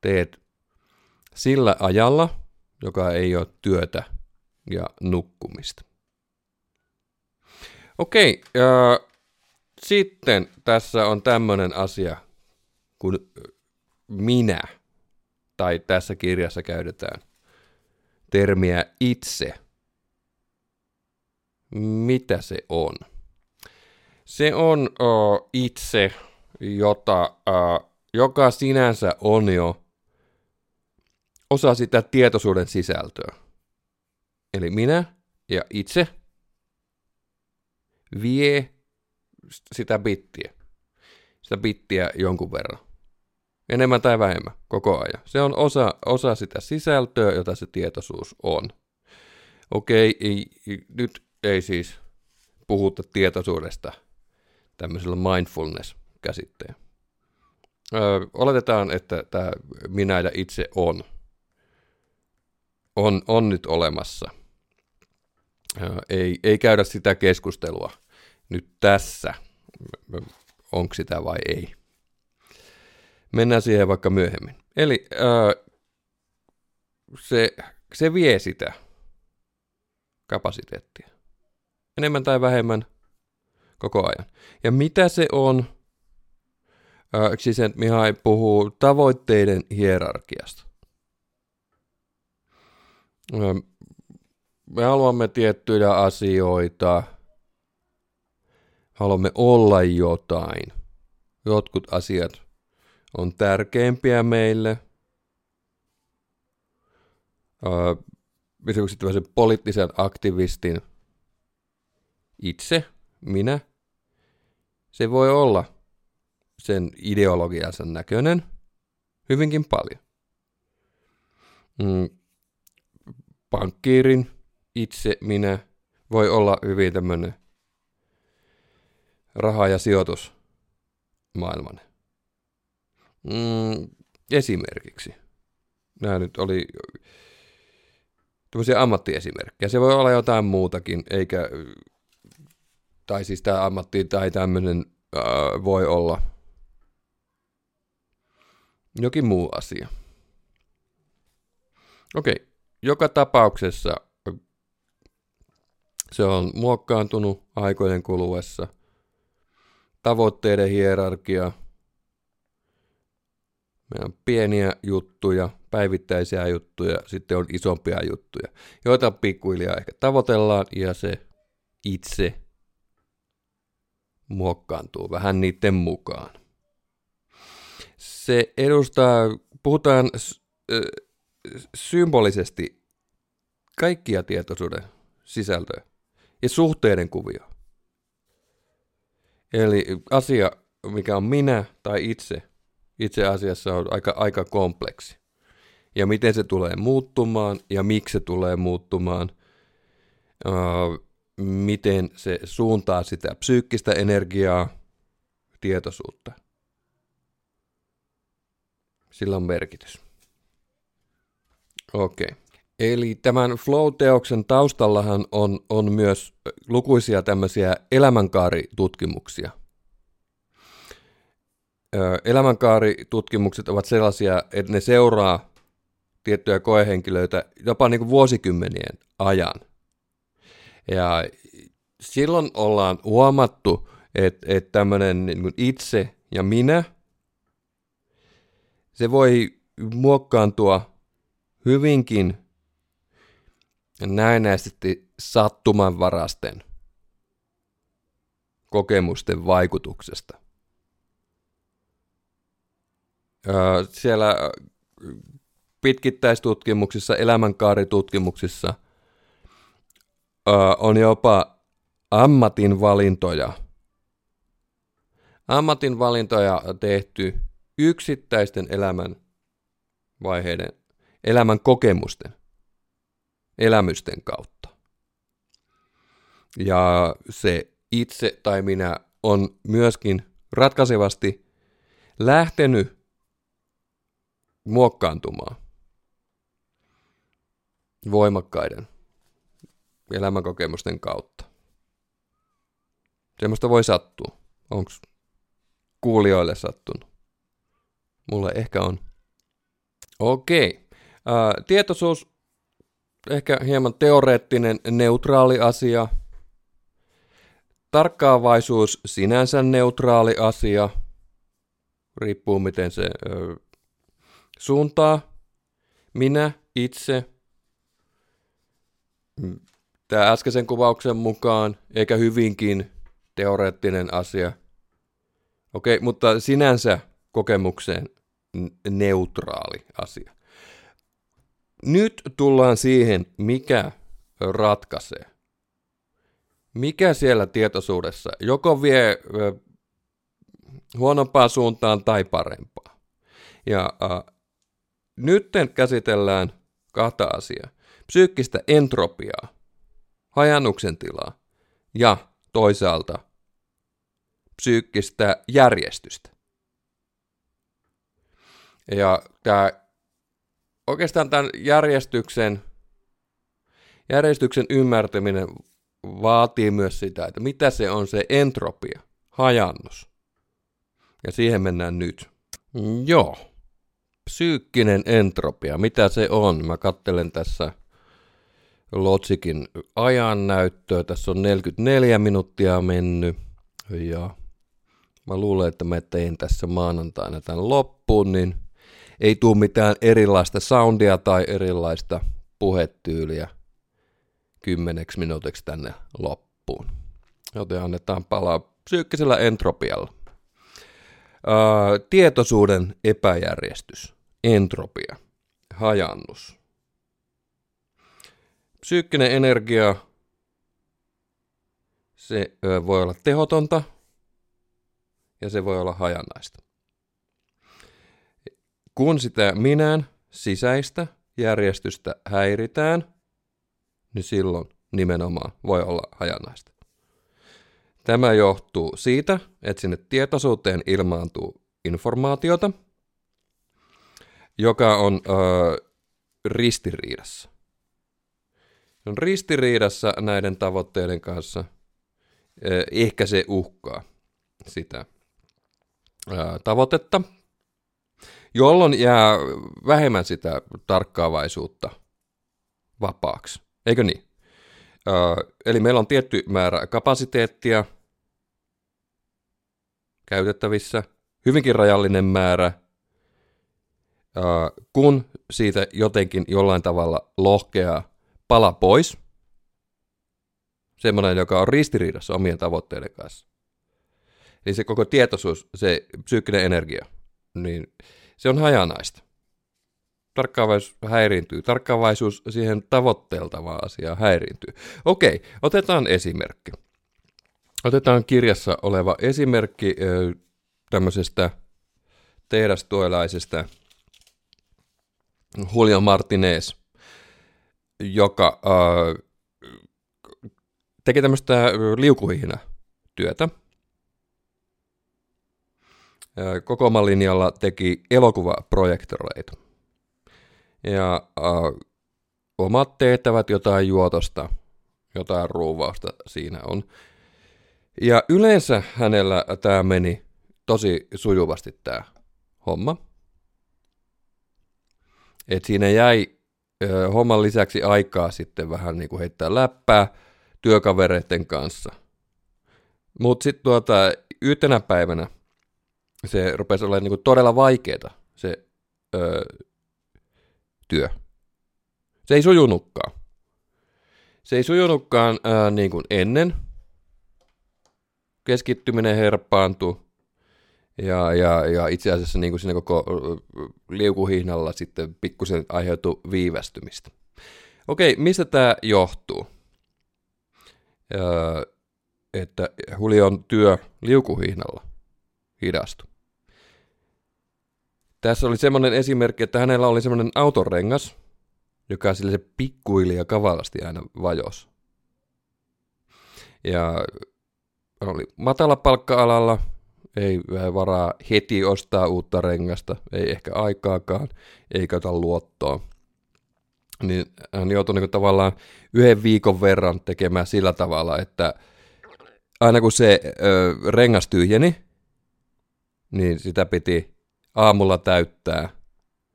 teet sillä ajalla, joka ei ole työtä ja nukkumista. Okei, ja sitten tässä on tämmöinen asia kuin minä – tai tässä kirjassa käytetään termiä itse. Mitä se on? Se on itse, jota, joka sinänsä on jo osa sitä tietoisuuden sisältöä. Eli minä ja itse vie sitä bittiä, sitä bittiä jonkun verran. Enemmän tai vähemmän, koko ajan. Se on osa, osa sitä sisältöä, jota se tietoisuus on. Okei, ei, nyt ei siis puhuta tietoisuudesta tämmöisellä mindfulness-käsitteen. Öö, oletetaan, että tämä minä ja itse on, on, on nyt olemassa. Öö, ei, ei käydä sitä keskustelua nyt tässä, onko sitä vai ei. Mennään siihen vaikka myöhemmin. Eli ää, se, se vie sitä kapasiteettia. Enemmän tai vähemmän koko ajan. Ja mitä se on? Ää, siis Mihai puhuu tavoitteiden hierarkiasta. Ää, me haluamme tiettyjä asioita, haluamme olla jotain. Jotkut asiat on tärkeimpiä meille. Esimerkiksi tämmöisen poliittisen aktivistin itse, minä, se voi olla sen ideologiansa näköinen hyvinkin paljon. Mm, pankkiirin itse, minä, voi olla hyvin tämmöinen raha- ja sijoitusmaailman Mm, esimerkiksi. Nämä nyt oli tämmöisiä ammattiesimerkkejä. Se voi olla jotain muutakin, eikä, tai siis tämä ammatti tai tämmöinen äh, voi olla jokin muu asia. Okei, joka tapauksessa se on muokkaantunut aikojen kuluessa. Tavoitteiden hierarkia. Meillä on pieniä juttuja, päivittäisiä juttuja, sitten on isompia juttuja, joita pikkuhiljaa ehkä tavoitellaan ja se itse muokkaantuu vähän niiden mukaan. Se edustaa, puhutaan symbolisesti kaikkia tietoisuuden sisältöjä ja suhteiden kuvio. Eli asia, mikä on minä tai itse, itse asiassa on aika, aika kompleksi. Ja miten se tulee muuttumaan ja miksi se tulee muuttumaan, uh, miten se suuntaa sitä psyykkistä energiaa, tietoisuutta. Sillä on merkitys. Okei. Okay. Eli tämän flow-teoksen taustallahan on, on myös lukuisia tämmöisiä elämänkaarittutkimuksia. Elämänkaarittutkimukset ovat sellaisia, että ne seuraa tiettyjä koehenkilöitä jopa niin kuin vuosikymmenien ajan. Ja silloin ollaan huomattu, että, että tämmöinen niin itse ja minä, se voi muokkaantua hyvinkin näennäisesti sattumanvarasten kokemusten vaikutuksesta. Siellä pitkittäistutkimuksissa, elämänkaaritutkimuksissa on jopa ammatin valintoja. Ammatin valintoja tehty yksittäisten elämän vaiheiden, elämän kokemusten elämysten kautta. Ja se itse tai minä on myöskin ratkaisevasti lähtenyt muokkaantumaan voimakkaiden elämänkokemusten kautta. Semmoista voi sattua. Onko kuulijoille sattunut? Mulle ehkä on. Okei. Uh, tietoisuus ehkä hieman teoreettinen, neutraali asia. Tarkkaavaisuus sinänsä neutraali asia. Riippuu miten se ö, suuntaa. Minä itse. Tämä äskeisen kuvauksen mukaan, eikä hyvinkin teoreettinen asia. Okei, mutta sinänsä kokemukseen neutraali asia. Nyt tullaan siihen, mikä ratkaisee. Mikä siellä tietoisuudessa joko vie huonompaan suuntaan tai parempaa. Ja äh, nyt käsitellään kahta asiaa. Psyykkistä entropiaa, hajannuksen tilaa ja toisaalta psyykkistä järjestystä. Ja tämä oikeastaan tämän järjestyksen, järjestyksen ymmärtäminen vaatii myös sitä, että mitä se on se entropia, hajannus. Ja siihen mennään nyt. Joo. Psyykkinen entropia, mitä se on? Mä kattelen tässä Lotsikin ajan näyttöä. Tässä on 44 minuuttia mennyt. Ja mä luulen, että mä tein tässä maanantaina tämän loppuun, niin – ei tule mitään erilaista soundia tai erilaista puhetyyliä kymmeneksi minuutiksi tänne loppuun. Joten annetaan palaa psyykkisellä entropialla. Ää, tietoisuuden epäjärjestys, entropia, hajannus. Psyykkinen energia, se voi olla tehotonta ja se voi olla hajannaista. Kun sitä minän sisäistä järjestystä häiritään, niin silloin nimenomaan voi olla hajanaista. Tämä johtuu siitä, että sinne tietoisuuteen ilmaantuu informaatiota, joka on ö, ristiriidassa. Se on ristiriidassa näiden tavoitteiden kanssa. Ehkä se uhkaa sitä tavoitetta, jolloin jää vähemmän sitä tarkkaavaisuutta vapaaksi. Eikö niin? Eli meillä on tietty määrä kapasiteettia käytettävissä, hyvinkin rajallinen määrä, kun siitä jotenkin jollain tavalla lohkeaa pala pois, semmoinen, joka on ristiriidassa omien tavoitteiden kanssa. Eli se koko tietoisuus, se psyykkinen energia, niin se on hajanaista. Tarkkaavaisuus häiriintyy. Tarkkaavaisuus siihen tavoitteeltavaan asiaan häiriintyy. Okei, otetaan esimerkki. Otetaan kirjassa oleva esimerkki tämmöisestä tehdastuelaisesta Julio Martinez, joka äh, teki tämmöistä liukuhihna työtä. Koko linjalla teki elokuvaprojektoreita. Ja äh, omat tehtävät jotain juotosta, jotain ruuvausta siinä on. Ja yleensä hänellä tämä meni tosi sujuvasti tämä homma. Et siinä jäi ö, homman lisäksi aikaa sitten vähän niin kuin heittää läppää työkavereiden kanssa. Mutta sitten tuota, yhtenä päivänä se rupesi olemaan niin kuin todella vaikeaa se ö, työ. Se ei sujunutkaan. Se ei sujunutkaan ää, niin kuin ennen. Keskittyminen herpaantui. Ja, ja, ja itse asiassa niin kuin siinä koko liukuhihnalla sitten pikkusen aiheutui viivästymistä. Okei, mistä tämä johtuu? Öö, että Hulion työ liukuhihnalla hidastui. Tässä oli semmoinen esimerkki, että hänellä oli semmoinen autorengas, joka sille se pikkuhiljaa kavalasti aina vajos. Ja oli matala palkka-alalla, ei varaa heti ostaa uutta rengasta, ei ehkä aikaakaan, ei ota luottoa. Niin hän joutui niin tavallaan yhden viikon verran tekemään sillä tavalla, että aina kun se ö, rengas tyhjeni, niin sitä piti aamulla täyttää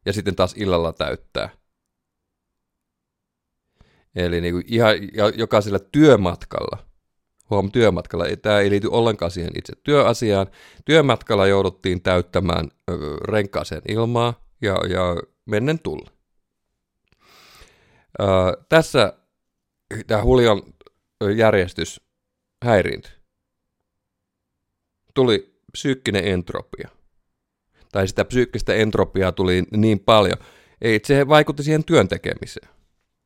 ja sitten taas illalla täyttää. Eli niin kuin ihan jokaisella työmatkalla – huom työmatkalla. Tämä ei liity ollenkaan siihen itse työasiaan. Työmatkalla jouduttiin täyttämään renkaaseen ilmaa ja, ja mennen tulla. tässä tämä Hulion järjestys häiriintyi. Tuli psyykkinen entropia. Tai sitä psyykkistä entropiaa tuli niin paljon, ei se vaikutti siihen työn tekemiseen.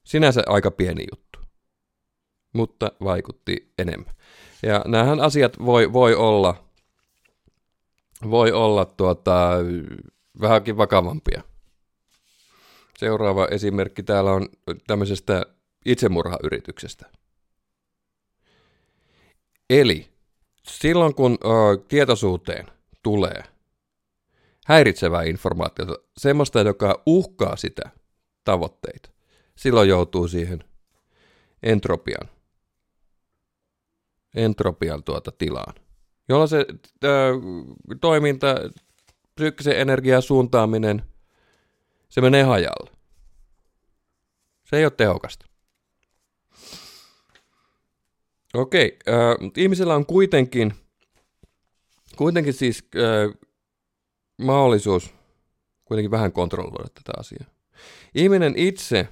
Sinänsä aika pieni juttu, mutta vaikutti enemmän. Ja näähän asiat voi, voi olla, voi olla tuota, vähänkin vakavampia. Seuraava esimerkki täällä on tämmöisestä itsemurhayrityksestä. Eli silloin kun ö, tietoisuuteen tulee häiritsevää informaatiota, semmoista, joka uhkaa sitä tavoitteita, silloin joutuu siihen entropian entropian tuota tilaan, jolloin se ö, toiminta, psyykkisen energian suuntaaminen, se menee hajalle. Se ei ole tehokasta. Okei, äh, ihmisellä on kuitenkin, kuitenkin siis äh, mahdollisuus kuitenkin vähän kontrolloida tätä asiaa. Ihminen itse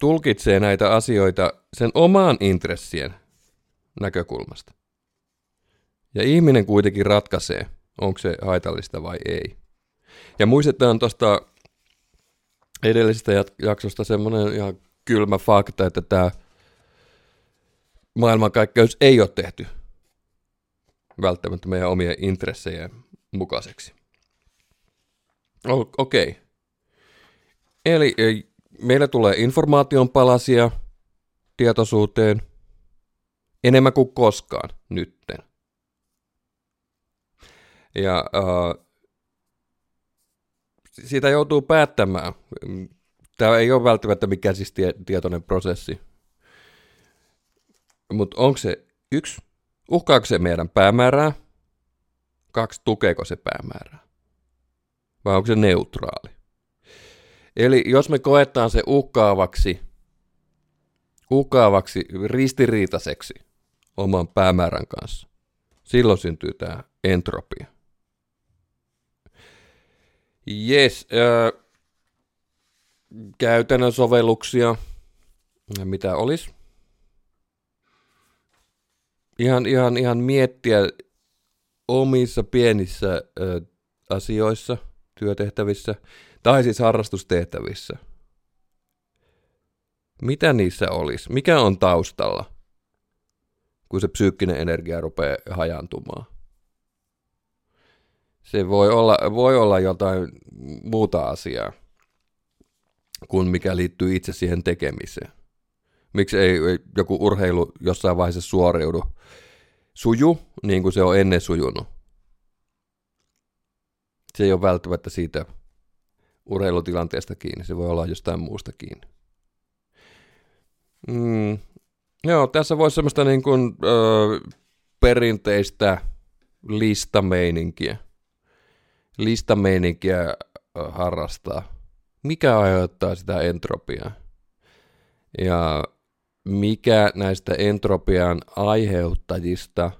tulkitsee näitä asioita sen omaan intressien näkökulmasta. Ja ihminen kuitenkin ratkaisee, onko se haitallista vai ei. Ja muistetaan tuosta edellisestä jaksosta semmoinen ihan kylmä fakta, että tämä maailmankaikkeus ei ole tehty välttämättä meidän omien intressejä mukaiseksi. Okei. Okay. Eli meillä tulee informaation palasia tietoisuuteen – enemmän kuin koskaan nytten. Ja äh, siitä joutuu päättämään, Tämä ei ole välttämättä mikään siis tie, tietoinen prosessi. Mutta onko se yksi, uhkaako se meidän päämäärää? Kaksi, tukeeko se päämäärää? Vai onko se neutraali? Eli jos me koetaan se uhkaavaksi, uhkaavaksi ristiriitaiseksi oman päämäärän kanssa, silloin syntyy tämä entropia. Yes, äh, käytännön sovelluksia, mitä olisi? Ihan, ihan, ihan miettiä omissa pienissä äh, asioissa, työtehtävissä, tai siis harrastustehtävissä. Mitä niissä olisi? Mikä on taustalla, kun se psyykkinen energia rupeaa hajantumaan? Se voi olla, voi olla jotain muuta asiaa kuin mikä liittyy itse siihen tekemiseen. Miksi ei joku urheilu jossain vaiheessa suoriudu? Suju niin kuin se on ennen sujunut. Se ei ole välttämättä siitä urheilutilanteesta kiinni, se voi olla jostain muusta kiinni. Mm, joo, tässä voisi semmoista niin kuin, ö, perinteistä listameininkiä, listameininkiä harrastaa. Mikä aiheuttaa sitä entropiaa? Ja mikä näistä entropian aiheuttajista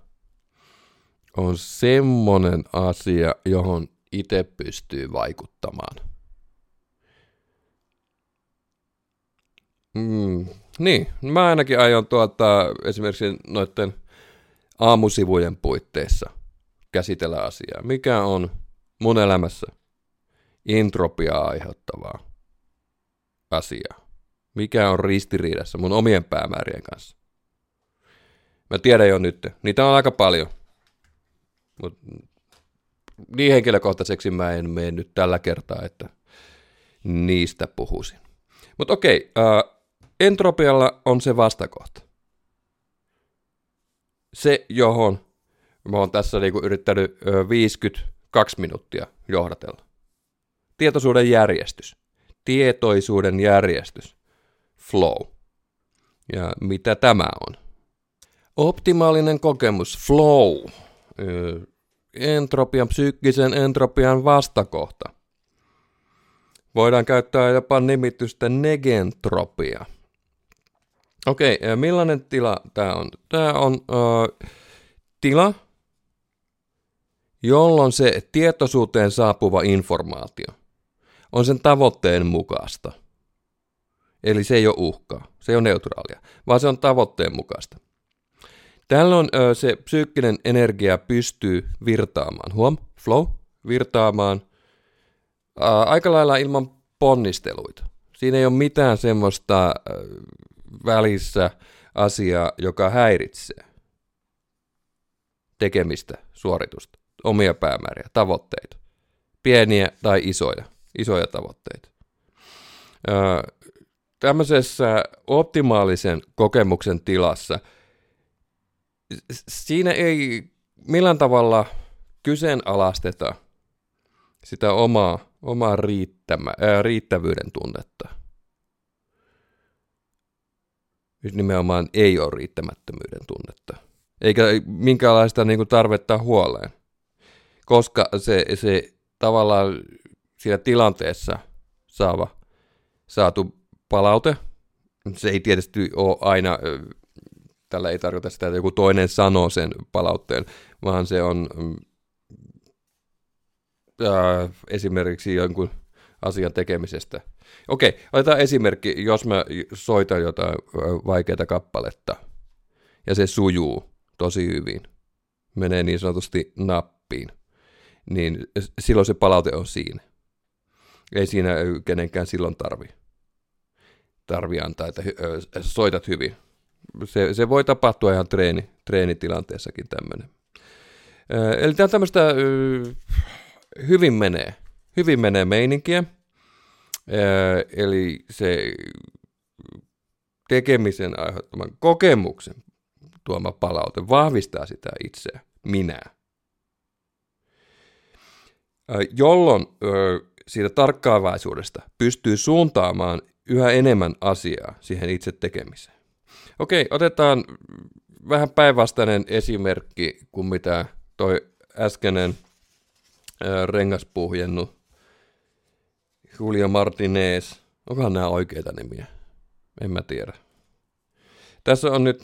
on semmoinen asia, johon itse pystyy vaikuttamaan? Mm, niin, mä ainakin aion tuota, esimerkiksi noiden aamusivujen puitteissa käsitellä asiaa. Mikä on mun elämässä entropiaa aiheuttavaa asiaa? Mikä on ristiriidassa mun omien päämäärien kanssa? Mä tiedän jo nyt. Niitä on aika paljon. Mut niin henkilökohtaiseksi mä en mene nyt tällä kertaa, että niistä puhuisin. Mutta okei, äh, entropialla on se vastakohta. Se, johon mä oon tässä niinku yrittänyt 52 minuuttia johdatella. Tietoisuuden järjestys. Tietoisuuden järjestys. Flow. Ja mitä tämä on? Optimaalinen kokemus. Flow. Entropian, psyykkisen entropian vastakohta. Voidaan käyttää jopa nimitystä negentropia. Okei, okay, millainen tila tämä on? Tämä on äh, tila, jolloin se tietoisuuteen saapuva informaatio on sen tavoitteen mukaista. Eli se ei ole uhkaa, se ei ole neutraalia, vaan se on tavoitteen mukaista. Tällöin ö, se psyykkinen energia pystyy virtaamaan, huom, flow, virtaamaan ä, aika lailla ilman ponnisteluita. Siinä ei ole mitään semmoista välissä asiaa, joka häiritsee tekemistä, suoritusta, omia päämääriä, tavoitteita, pieniä tai isoja isoja tavoitteita. tämmöisessä optimaalisen kokemuksen tilassa siinä ei millään tavalla kyseenalaisteta sitä omaa, omaa riittämä, ää, riittävyyden tunnetta. Nyt nimenomaan ei ole riittämättömyyden tunnetta. Eikä minkäänlaista niin kuin, tarvetta huoleen. Koska se, se tavallaan siinä tilanteessa saava, saatu palaute. Se ei tietysti ole aina, tällä ei tarkoita sitä, että joku toinen sanoo sen palautteen, vaan se on äh, esimerkiksi jonkun asian tekemisestä. Okei, otetaan esimerkki, jos mä soitan jotain vaikeaa kappaletta ja se sujuu tosi hyvin, menee niin sanotusti nappiin, niin silloin se palaute on siinä. Ei siinä kenenkään silloin tarvi, tarvi antaa, että soitat hyvin. Se, se voi tapahtua ihan treeni, treenitilanteessakin tämmöinen. Eli tämä on tämmöistä hyvin menee, hyvin menee meininkiä. Eli se tekemisen aiheuttaman kokemuksen tuoma palaute vahvistaa sitä itseä, minää. Jolloin siitä tarkkaavaisuudesta pystyy suuntaamaan yhä enemmän asiaa siihen itse tekemiseen. Okei, otetaan vähän päinvastainen esimerkki kuin mitä toi äskeinen rengaspuhjennu Julio Martinez. Onkohan nämä oikeita nimiä? En mä tiedä. Tässä on nyt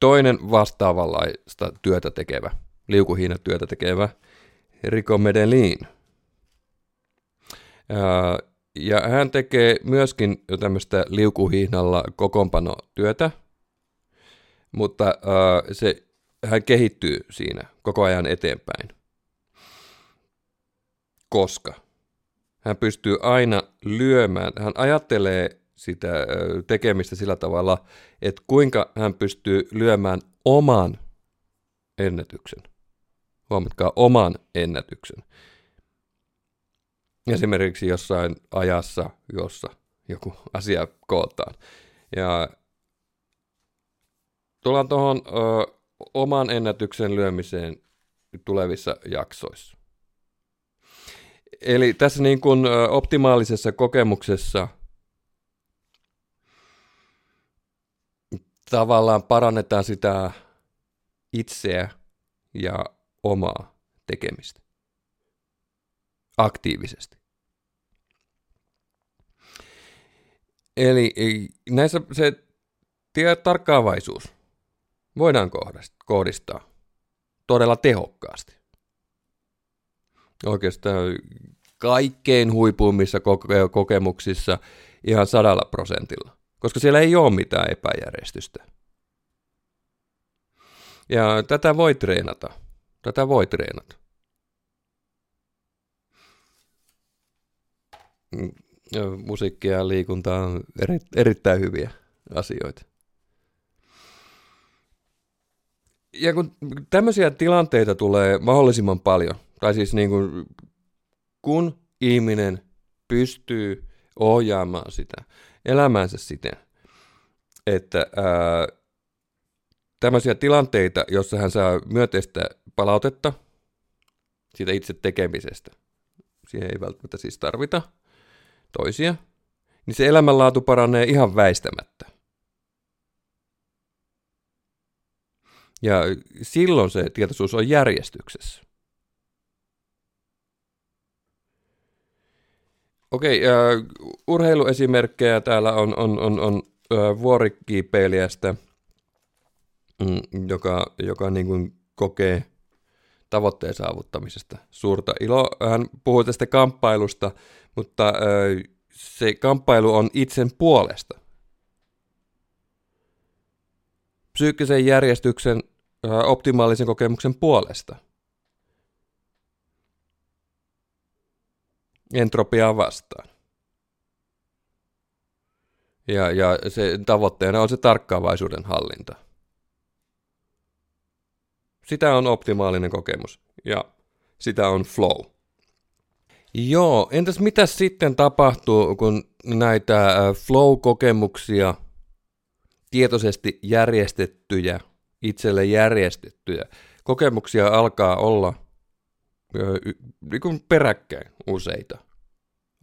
toinen vastaavanlaista työtä tekevä, liukuhiina työtä tekevä Rico Medellin. Ja hän tekee myöskin tämmöistä liukuhihnalla kokoonpanotyötä, mutta se, hän kehittyy siinä koko ajan eteenpäin. Koska hän pystyy aina lyömään, hän ajattelee sitä tekemistä sillä tavalla, että kuinka hän pystyy lyömään oman ennätyksen. Huomatkaa, oman ennätyksen. Esimerkiksi jossain ajassa, jossa joku asia kootaan. Ja tullaan tuohon oman ennätyksen lyömiseen tulevissa jaksoissa. Eli tässä niin kuin optimaalisessa kokemuksessa tavallaan parannetaan sitä itseä ja omaa tekemistä aktiivisesti. Eli näissä se tie tarkkaavaisuus voidaan kohdistaa todella tehokkaasti. Oikeastaan kaikkein huipuimmissa kokemuksissa ihan sadalla prosentilla, koska siellä ei ole mitään epäjärjestystä. Ja tätä voi treenata. Tätä voi treenata. musiikki ja liikunta on eri, erittäin hyviä asioita. Ja kun tämmöisiä tilanteita tulee mahdollisimman paljon, tai siis niin kuin, kun ihminen pystyy ohjaamaan sitä elämäänsä siten, että ää, tämmöisiä tilanteita, jossa hän saa myönteistä palautetta siitä itse tekemisestä, siihen ei välttämättä siis tarvita toisia, niin se elämänlaatu paranee ihan väistämättä. Ja silloin se tietoisuus on järjestyksessä. Okei, äh, urheiluesimerkkejä täällä on, on, on, on äh, vuorikiipeilijästä, mm, joka, joka niin kuin kokee tavoitteen saavuttamisesta suurta iloa. Hän puhuu tästä kamppailusta, mutta äh, se kamppailu on itsen puolesta. Psyykkisen järjestyksen optimaalisen kokemuksen puolesta. Entropiaa vastaan. Ja, ja se tavoitteena on se tarkkaavaisuuden hallinta. Sitä on optimaalinen kokemus ja sitä on flow. Joo, entäs mitä sitten tapahtuu, kun näitä äh, flow-kokemuksia, tietoisesti järjestettyjä, itselle järjestettyjä kokemuksia alkaa olla niin kuin peräkkäin useita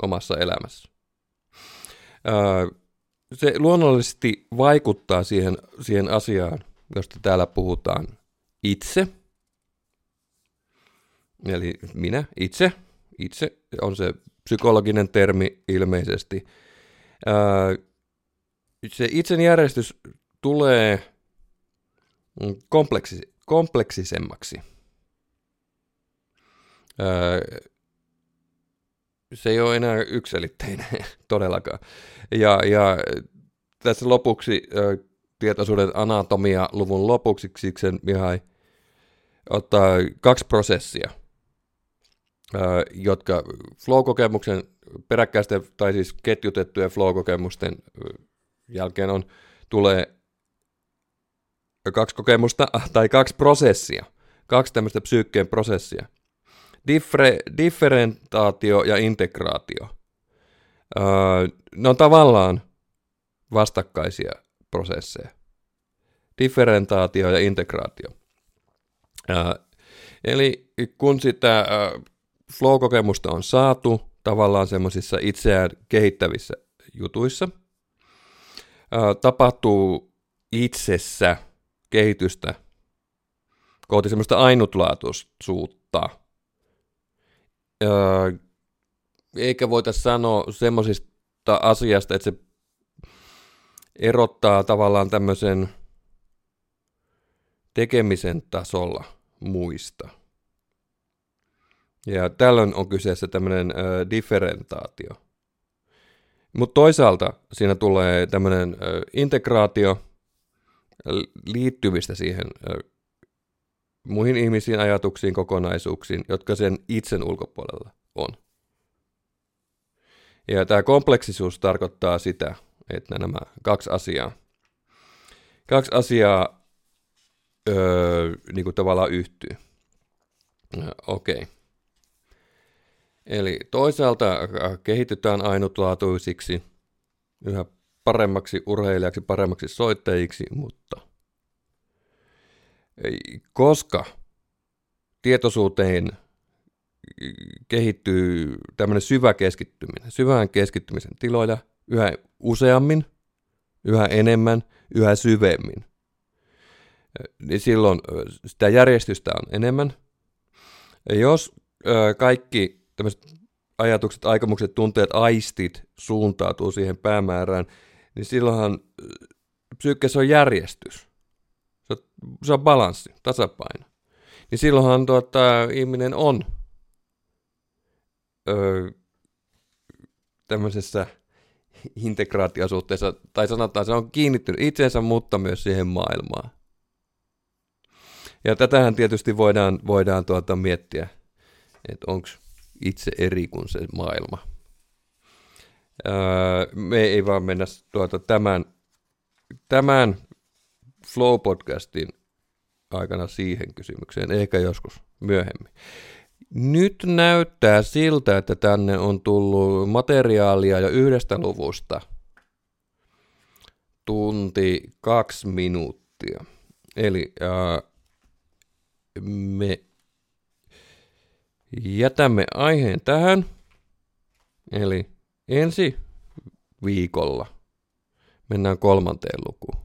omassa elämässä. Se luonnollisesti vaikuttaa siihen, siihen asiaan, josta täällä puhutaan itse, eli minä itse, itse on se psykologinen termi ilmeisesti. Se itsen järjestys tulee kompleksi, kompleksisemmaksi. Se ei ole enää ykselitteinen todellakaan. Ja, ja tässä lopuksi tietoisuuden anatomia luvun lopuksi Siksen Mihai ottaa kaksi prosessia, jotka flow-kokemuksen peräkkäisten tai siis ketjutettujen flow-kokemusten jälkeen on, tulee kaksi kokemusta tai kaksi prosessia, kaksi tämmöistä psyykkeen prosessia. Diffre, differentaatio ja integraatio. Öö, ne on tavallaan vastakkaisia prosesseja. Differentaatio ja integraatio. Öö, eli kun sitä öö, flow-kokemusta on saatu tavallaan semmoisissa itseään kehittävissä jutuissa. Ää, tapahtuu itsessä kehitystä kohti semmoista ainutlaatuisuutta. Eikä voita sanoa semmoisista asiasta, että se erottaa tavallaan tämmöisen tekemisen tasolla muista. Ja tällöin on kyseessä tämmöinen differentaatio. Mutta toisaalta siinä tulee tämmöinen integraatio liittymistä siihen äh, muihin ihmisiin, ajatuksiin, kokonaisuuksiin, jotka sen itsen ulkopuolella on. Ja tämä kompleksisuus tarkoittaa sitä, että nämä kaksi asiaa, kaksi asiaa öö, niin kuin tavallaan yhtyy. Okei. Okay. Eli toisaalta kehitytään ainutlaatuisiksi, yhä paremmaksi urheilijaksi, paremmaksi soittajiksi, mutta koska tietoisuuteen kehittyy tämmöinen syvä keskittyminen, syvään keskittymisen tiloja yhä useammin, yhä enemmän, yhä syvemmin, niin silloin sitä järjestystä on enemmän. Ja jos kaikki tämmöiset ajatukset, aikomukset, tunteet, aistit suuntautuu siihen päämäärään, niin silloinhan psyykkeessä on järjestys. Se se on balanssi, tasapaino. Niin silloinhan tuota, ihminen on öö, tämmöisessä integraatiosuhteessa, tai sanotaan, se on kiinnittynyt itseensä, mutta myös siihen maailmaan. Ja tätähän tietysti voidaan, voidaan tuota miettiä, että onko itse eri kuin se maailma. Öö, me ei vaan mennä tuota tämän, tämän Flow-podcastin aikana siihen kysymykseen, eikä joskus myöhemmin. Nyt näyttää siltä, että tänne on tullut materiaalia jo yhdestä luvusta. Tunti kaksi minuuttia. Eli ää, me jätämme aiheen tähän. Eli ensi viikolla mennään kolmanteen lukuun.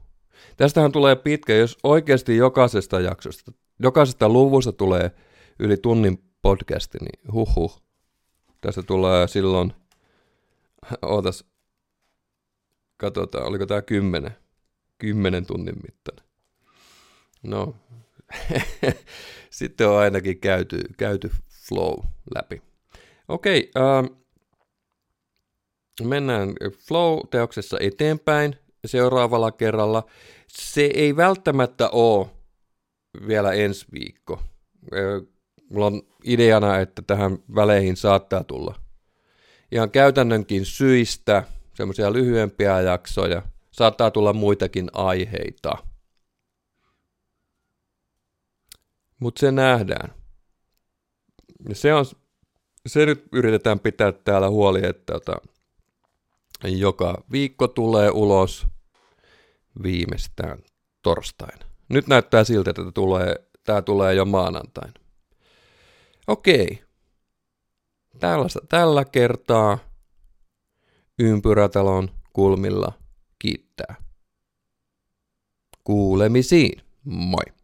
Tästähän tulee pitkä, jos oikeasti jokaisesta jaksosta, jokaisesta luvusta tulee yli tunnin podcasti, niin huhhuh. Tässä tulee silloin, ootas, katsotaan, oliko tämä kymmenen, kymmenen tunnin mittainen. No, sitten on ainakin käyty, käyty flow läpi. Okei, äh, mennään flow-teoksessa eteenpäin seuraavalla kerralla. Se ei välttämättä ole vielä ensi viikko. Mulla on ideana, että tähän väleihin saattaa tulla ihan käytännönkin syistä semmoisia lyhyempiä jaksoja. Saattaa tulla muitakin aiheita. Mutta se nähdään. Ja se, on, se nyt yritetään pitää täällä huoli, että tota, joka viikko tulee ulos viimeistään torstaina. Nyt näyttää siltä, että tämä tulee, tämä tulee jo maanantaina. Okei. Tällaista, tällä kertaa ympyrätalon kulmilla kiittää. Kuulemisiin. Moi.